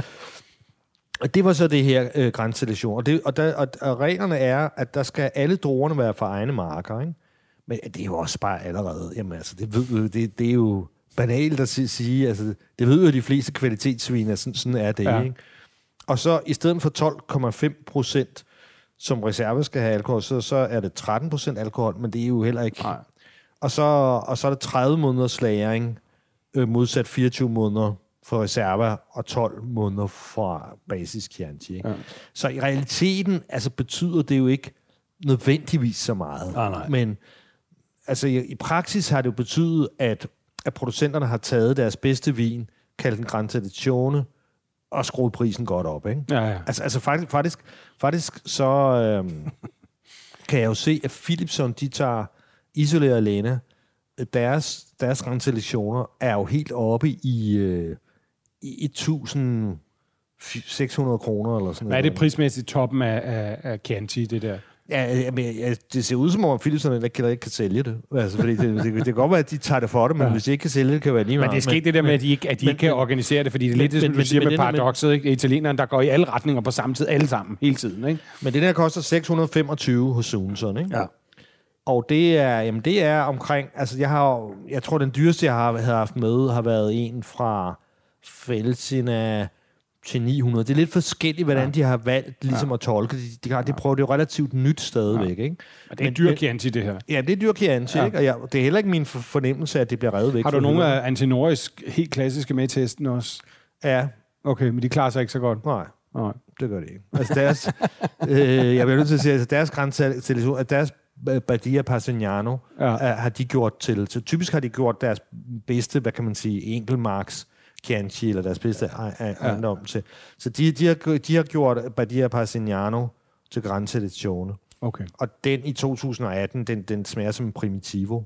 og det var så det her øh, grænselation. Og, det, og, der, og, og reglerne er, at der skal alle druerne være fra egne marker. Ikke? Men det er jo også bare allerede, jamen altså, det, ved, det, det er jo banalt at si- sige, altså, det ved jo de fleste kvalitetsvin, at sådan, sådan er det. Ja. Ikke? Og så i stedet for 12,5 procent, som reserve skal have alkohol, så, så er det 13 procent alkohol, men det er jo heller ikke... Nej. Og så, og så er det 30 måneders lagring, øh, modsat 24 måneder for reserver og 12 måneder fra basis Chianti. Ikke? Ja. Så i realiteten altså, betyder det jo ikke nødvendigvis så meget. Nej, nej. Men altså, i, i praksis har det jo betydet, at, at producenterne har taget deres bedste vin, kaldt den Gran Tradizione, og skruet prisen godt op. Ikke? Ja, ja. Altså, altså faktisk, faktisk, faktisk så øhm, kan jeg jo se, at Philipson, de tager Isolé og Lena, deres, deres renselektioner er jo helt oppe i, øh, i 1600 kroner eller sådan Hvad er noget. det prismæssigt toppen af, af, af Chianti, det der? Ja, men, ja, det ser ud som om, at Philipson ikke kan, ikke kan sælge det. Altså, fordi det, det, det, kan godt være, at de tager det for det, men Ja. hvis de ikke kan sælge det, kan det være lige Men meget. det er sket det der med, at de ikke, at de men- ikke kan men- organisere det, fordi det er men- lidt det, som men- du men- siger men med der paradokset, ikke? Italienerne, der går i alle retninger på samme tid, alle sammen, hele tiden, ikke? Men det der koster 625 hos Sunson, ikke? Ja. Og det er, jamen det er omkring, altså jeg har, jeg tror den dyreste, jeg har, har haft med, har været en fra Felsina til 900. Det er lidt forskelligt, hvordan Ja. de har valgt ligesom ja. at tolke. De, de, har, de prøver det jo relativt nyt stadigvæk, ja. ikke? Og det er Men- dyr Chianti, det her. Ja, det er dyr Chianti, Ja. ja. ikke? Og jeg, det er heller ikke min for- fornemmelse, at det bliver revet væk. Har du nogle af Antinoris helt klassiske med i testen også? Ja, Okay, men de klarer sig ikke så godt. nej. Nej. Det gør det ikke. Altså deres, øh, jeg bliver nødt til at sige, altså deres grænse, at deres øh, Badia Passignano Ja. har de gjort til, så typisk har de gjort deres bedste, hvad kan man sige, enkeltmarks Chianti, eller deres bedste ej- ej- ejendom til. Så de, de, har, de har gjort Badia Passignano til Gran Selezione. Okay. Og den i 2018, den, den smager som en primitivo.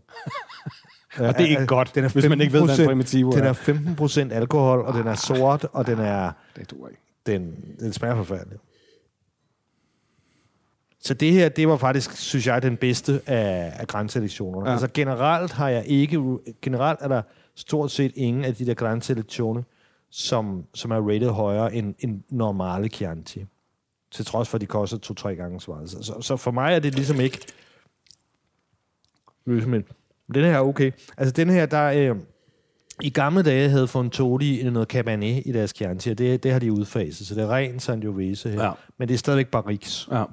Og det er ikke godt, den er hvis man ikke ved, hvad en 15%, primitivo Den er. er 15 procent alkohol, og den er sort, og den er Det duer ikke. den, den smager forfærdeligt. Så det her, det var faktisk, synes jeg, den bedste af, af grænselektionerne. Ja. Ja. Altså generelt har jeg ikke, generelt er der stort set ingen af de der grænselektioner, som, som er rated højere end, end normale Chianti. Til trods for, at de koster to-tre gange meget. Så, så, så for mig er det ligesom ikke... Men den her er okay. Altså den her, der... Øh, i gamle dage havde Fontoli noget Cabernet i deres Chianti, og det, det har de udfaset, så det er ren Sangiovese her. Ja. Men det er stadigvæk Barriques. Ja.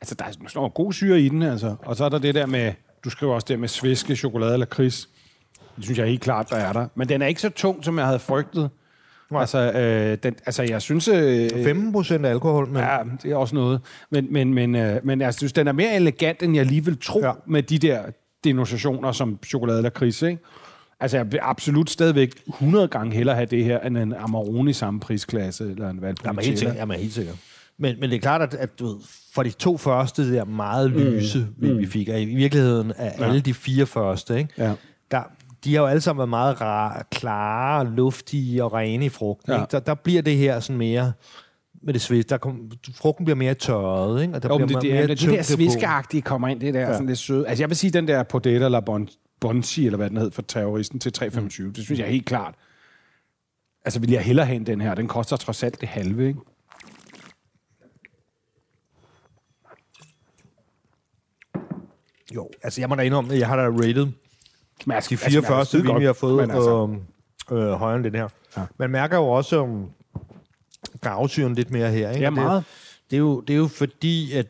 Altså, der er sådan god syre i den, altså. Og så er der det der med, du skriver også det med sviske, chokolade eller kris. Det synes jeg helt klart, der er der. Men den er ikke så tung, som jeg havde frygtet. Nej. Altså, øh, den, altså, jeg synes... Øh, 15 procent alkohol, men ja. Det er også noget. Men, men, men, øh, men jeg synes, den er mere elegant, end jeg lige vil tro ja. Med de der denotationer som chokolade eller kris, ikke? Altså, jeg vil absolut stadigvæk 100 gange hellere have det her, end en Amarone i samme prisklasse, eller en Valpolicella. Jamen, helt sikkert. Jamen, helt sikkert. Men, men det er klart, at, at du ved, for de to første der meget lyse, mm. vi, vi fik, og i virkeligheden af ja. alle de fire første, ikke? Ja. Der, de har jo alle sammen været meget rare, klare, luftige og rene i frugten. Ja. Ikke? Der, der bliver det her sådan mere med det svisk. Der kom, frugten bliver mere tørret, ikke? og der Jo, bliver det, det, mere er, det, det der sviskeagtige kommer ind, det der ja. sådan lidt søde. Altså, jeg vil sige, den der Podetta eller bon, Bonsi, eller hvad den hed, for terroristen til 325, mm. det synes jeg helt klart. Altså, vil jeg hellere have den her. Den koster trods alt det halve, ikke? Jo, altså jeg må da indrømme, at jeg har da rated Smager, de fire første vin, vi har fået, men altså, øh, øh, højere end den her. Ja. Man mærker jo også um, gavsyren lidt mere her. Ikke? Ja, Og det, meget. Det er, jo, det er jo fordi, at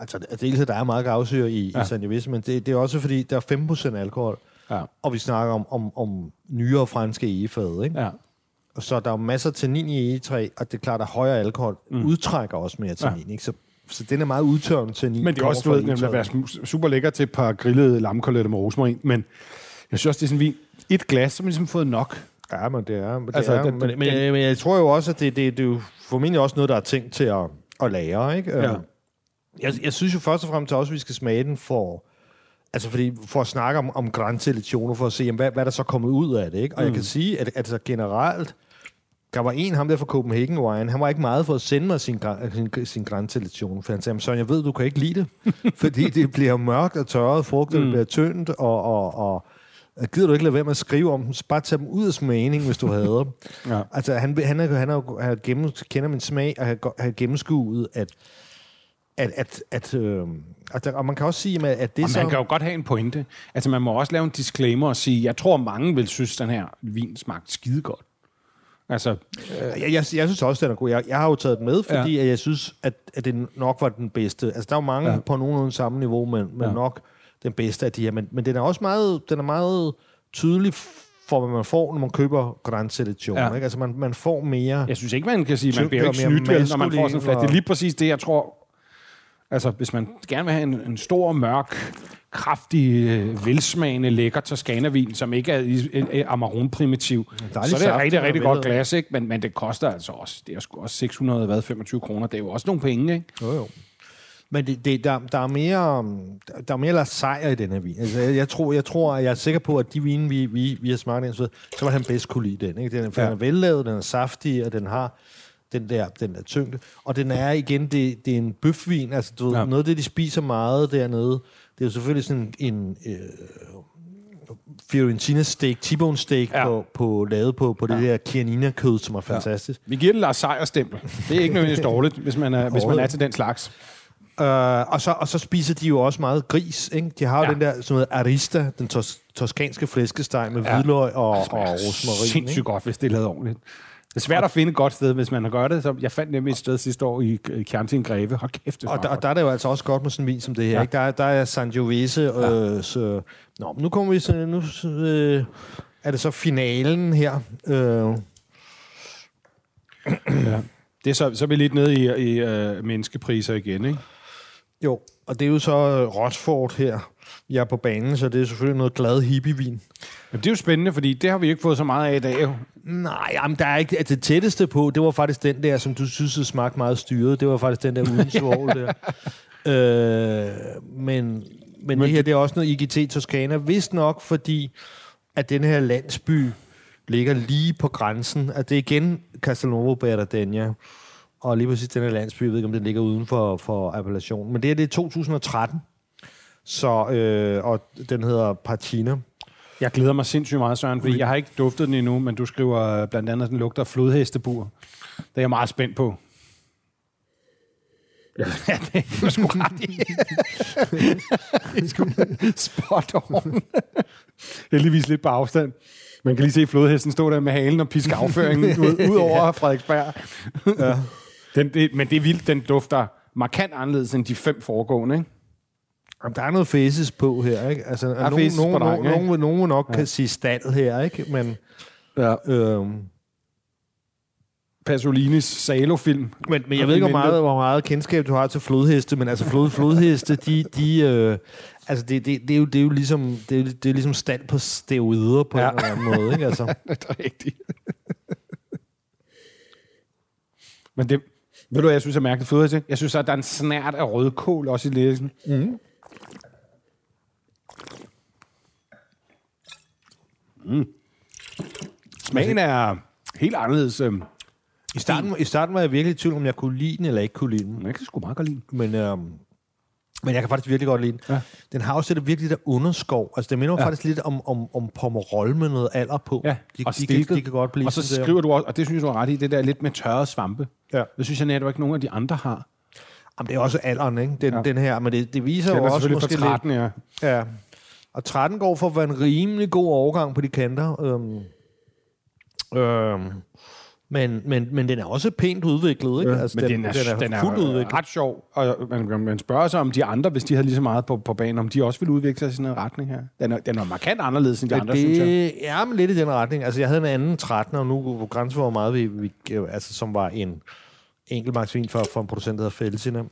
altså, dels at der er meget gavsyre i, Ja. i Sangiovese, men det, det er også fordi, der er 5% alkohol, Ja, og vi snakker om, om, om nyere franske egefad. Ikke? Ja. Og så er der jo masser til 9 i egetræ, og det er klart, at højere alkohol mm. udtrækker også mere til Ja. 9. Ikke? Så, så den er meget udtørrende til 9. Men det er også, du ved, den vil være super lækker til et par grillede lammekoletter med rosmarin, men jeg synes også, det er sådan, vi et glas, så har man ligesom fået nok. Ja, men det er. Det Altså, er den- men, den- men, men, men jeg tror jo også, at det, det, det er jo formentlig også noget, der er tænkt til at, at lære. Ikke? Ja. Øh, Jeg, jeg synes jo først og fremmest også, at vi skal smage den for, altså fordi, for at snakke om, om grænselektioner, for at se, jamen, hvad, hvad er der så kommet ud af det. Ikke? Og mm. jeg kan sige, at altså, generelt, der var en ham der fra Copenhagen Wine, han var ikke meget for at sende mig sin, sin, sin grænselektion, for han sagde, så jeg ved, du kan ikke lide det, fordi det bliver mørkt og tørret, frugterne mm. bliver tyndt, og, og, og, gider du ikke lade være med at skrive om dem? Så bare tage dem ud af smagning, hvis du havde dem. Ja. Altså, han, han, er, han, er, han gennem, kender min smag, og har, har gennemskuet, at at, at, at, øh, at der, og man kan også sige, at, at det Og så... man kan jo godt have en pointe. Altså, man må også lave en disclaimer og sige, jeg tror, mange vil synes, den her vin smagte skide godt. Altså, Jeg, jeg, jeg synes også, den er god. Jeg, jeg har jo taget den med, fordi ja. jeg synes, at, at det nok var den bedste. Altså, der er jo mange Ja. på nogenlunde samme niveau, men, men Ja. nok den bedste af de her. Men, men den er også meget, den er meget tydelig for, hvad man får, når man køber Grand Selection. Ja. Ikke? Altså, man, man får mere... jeg synes ikke, man kan sige, man Tyngde bliver ikke snydt, når man får sådan en flaske. Det er lige præcis det, jeg tror. Altså, hvis man gerne vil have en, en stor, mørk, kraftig, øh, velsmagende, lækker Toscana-vin, som ikke er Amarone-primitiv, så er det saft, rigtig, rigtig godt glas, ikke? Men, men det koster altså også, det er sgu også 600, hvad, 25 kroner. Det er jo også nogle penge, ikke? Jo, jo. Men det, det, der, der, er mere, um, der er mere lagt sejr i den her vin. Altså, jeg, jeg, tror, jeg tror, jeg er sikker på, at de vine, vi, vi, vi har smagt indtil videre, så var han bedst kunne lide den. Ikke? Den, for Ja. den er vellavet, den er saftig, og den har den der, den der tyngde. Og den er igen, det, det er en bøfvin. Altså, du, Ja. ja. noget af det, de spiser meget dernede, det er jo selvfølgelig sådan en... Øh, Fiorentina steak, T-bone steak Ja. ja. på, på, lavet på, på det der Chianina kød, som er fantastisk. Vi giver den Lars Seier stempel. Det er ikke nødvendigvis dårligt, hvis man er, hvis man er til den slags. Uh, og, så, og så spiser de jo også meget gris. Ikke? De har jo Ja. ja. den der sådan noget arista, den tos, toskanske flæskesteg med Ja. ja. hvidløg og, og rosmarin. Sindssygt ikke? godt, hvis det er lavet ordentligt. Det er svært at finde et godt sted, hvis man har gjort det. Så jeg fandt nemlig et sted sidste år i Chianti Greve. Hold kæft, det Og der, og der er det jo altså også godt med sådan en vin som det her. Ja. Ja. Ikke? Der, er- der er Sangiovese, øh, så... Nå, nu kommer vi så... Nu øh, er det så finalen her. Øh, Det er så, så er vi lidt nede i, i uh, menneskepriser igen, ikke? jo, og det er jo så øh, Rochford her. Jeg er på banen, så det er selvfølgelig noget glad hippievin. Men det er jo spændende, fordi det har vi ikke fået så meget af i dag. jo. Nej, jamen, der er ikke altså, det tætteste på. Det var faktisk den der, som du synes smagte meget styret. Det var faktisk den der uden svovl der. Øh, men, men, men det her, det er også noget IGT Toscana. Vist nok, fordi at den her landsby ligger lige på grænsen. At det er igen Castelnuovo Berdagna. Og lige præcis den her landsby, jeg ved ikke, om den ligger uden for, for appellationen. Men det her, det er 2013. Så, øh, og den hedder Partina. Jeg glæder mig sindssygt meget, Søren, fordi jeg har ikke duftet den endnu, men du skriver øh, blandt andet, at den lugter flodhestebur. Det er jeg meget spændt på. Ja, det er sgu ret i. det er sgu spot on. Heldigvis lidt på afstand. Man kan lige se flodhesten stå der med halen og piske afføringen ud, ud over Frederiksberg. ja. den, det, men det er vildt, den dufter markant anderledes end de fem foregående, ikke? Jamen, der er noget faces på her, ikke? Altså, der er nogen, nogen, nogen, nogen, nogen vil nok ja. kan sige stald her, ikke? Men, Ja. øhm, Pasolinis Salo-film. men, men jeg ved ikke, hvor meget, hvor meget kendskab du har til flodheste, men altså flod, flodheste, de, de øh, altså det, det, det, er jo, det er jo ligesom, det er, det er ligesom stand på steroider på Ja. en eller anden måde, ikke? Altså, det er rigtigt. Men det, ved du jeg synes er mærkeligt til? Jeg synes, at der er en snært af rødkål også i læsen. Mm. Smagen er helt anderledes. øhm, i, starten, I starten var jeg virkelig i tvivl, om jeg kunne lide den, eller ikke kunne lide den. Men jeg kan sgu meget godt lide den. Men, øhm, men jeg kan faktisk virkelig godt lide den. Ja. Den har også det virkelig der underskov. Altså, det minder Ja. faktisk lidt om, om, om Pomerol med noget alder på. Ja, de, og de, kan, stilket. de kan godt blive Og så sådan der. skriver du også, og det synes du har ret i, det der lidt med tørrede svampe. Ja. Det synes jeg netop ikke, nogen af de andre har. Jamen, det er også alderen, ikke? Den, Ja. den her, men det, det viser Den jo er også måske 13, ja. lidt... Ja. Og 13 går for at være en rimelig god overgang på de kanter. Øhm, øhm, men, men, men den er også pænt udviklet, ikke? Altså, Men den, er, den er, den er fuldt udviklet. ret sjov, og man, man, spørger sig om de andre, hvis de havde lige så meget på, på banen, om de også ville udvikle sig i sådan en retning her. Den er, den er markant anderledes end de Men andre, synes jeg. det er men lidt i den retning. Altså, jeg havde en anden 13, og nu på grænsen hvor meget vi, vi altså, som var en enkeltmarksvin for, for en producent, der hedder Felsina.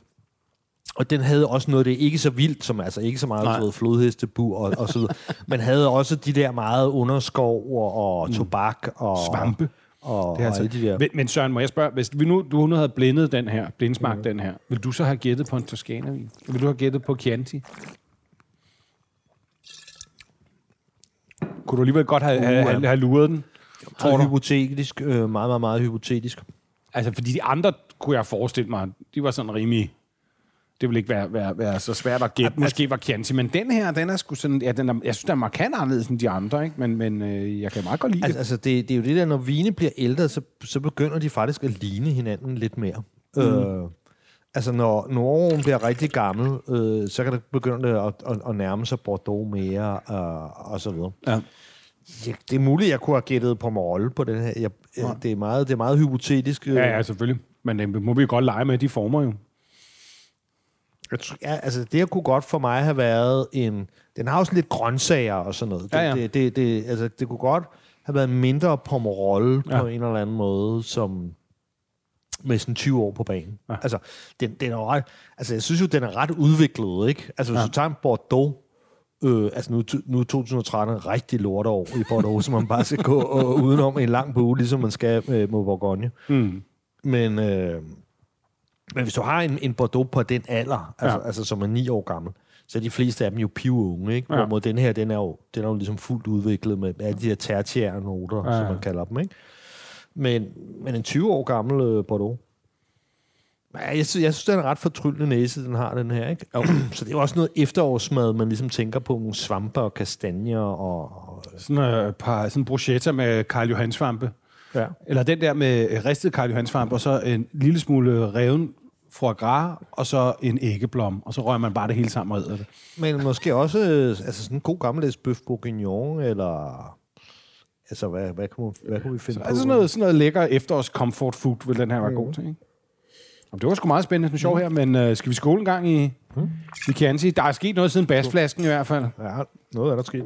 Og den havde også noget, det er ikke så vildt, som altså ikke så meget Nej. ved, flodhestebur og, og så videre, men havde også de der meget underskov og, og tobak og Svampe. og, Det er og altså, alle de der. men, men Søren, må jeg spørge, hvis vi nu, du nu havde blindet den her, blindsmagt Mm. den her, vil du så have gættet på en Toscana-vin? Vil du have gættet på Chianti? Kunne du alligevel godt have, have, have, have luret den? Tror Meget du? hypotetisk, øh, meget, meget, meget hypotetisk. Altså, fordi de andre kunne jeg forestille mig, de var sådan rimelig Det vil ikke være, være, være så svært at gætte. Måske var Chianti, men den her, den er sgu sådan... Ja, den er, jeg synes, den er markant anderledes end de andre, ikke? Men, men øh, jeg kan meget godt lide Altså, det. altså det, det er jo det der, når vine bliver ældre, så, så begynder de faktisk at ligne hinanden lidt mere. Mm. Øh, altså, når, åren bliver rigtig gammel, øh, så kan det begynde at, at, at nærme sig Bordeaux mere, øh, og så videre. Ja. Ja, det er muligt, jeg kunne have gættet på rolle på den her. Jeg, jeg, det, er meget, det er meget hypotetisk. øh. Ja, ja, selvfølgelig. Men det må vi jo godt lege med, de former jo. Jeg tror- Ja, altså det her kunne godt for mig have været en... Den har også lidt grøntsager og sådan noget. Det, Ja, ja. Det, det, det, altså, det kunne godt have været mindre pomerolle ja. På en eller anden måde, som med sådan 20 år på banen. Ja. Altså, den, den er jo ret, altså, jeg synes jo, den er ret udviklet, ikke? Altså, hvis ja. du tager en Bordeaux, øh, altså nu, nu er 2013 en rigtig lorteår i Bordeaux, så man bare skal gå og, udenom en lang bue, ligesom man skal med, med Bourgogne. Mm. Men, øh, men hvis du har en, en Bordeaux på den alder, altså, Ja. altså som er ni år gammel, så er de fleste af dem jo pivunge, ikke? Ja. Hvorimod den her, den er jo, den er jo ligesom fuldt udviklet med alle de her tertiære noter, ja, som man kalder dem, ikke? Men, men en 20 år gammel øh, Bordeaux, Ja, jeg, synes, jeg synes, det er en ret fortryllende næse, den har, den her. Ikke? Og, så det er jo også noget efterårsmad, man ligesom tænker på nogle svampe og kastanjer og... og Sådan et par sådan bruschetta med Karl Johan svampe. Ja. Eller den der med øh, ristet Karl Johan svampe, og så en lille smule reven foie gras, og så en æggeblom, og så rører man bare det hele sammen og æder det. Men måske også øh, altså sådan en god gammeldags bøf bourguignon, eller... Altså, hvad, hvad, kunne, hvad kunne vi finde Så på? altså sådan noget, sådan noget lækker efterårs comfort food, vil den her være god til, ikke? Jamen, det var sgu meget spændende, med sjov her, men øh, skal vi skåle en gang i, i Chianti? Der er sket noget siden basflasken i hvert fald. Ja, noget er der sket.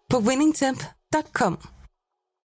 på winningtemp.com.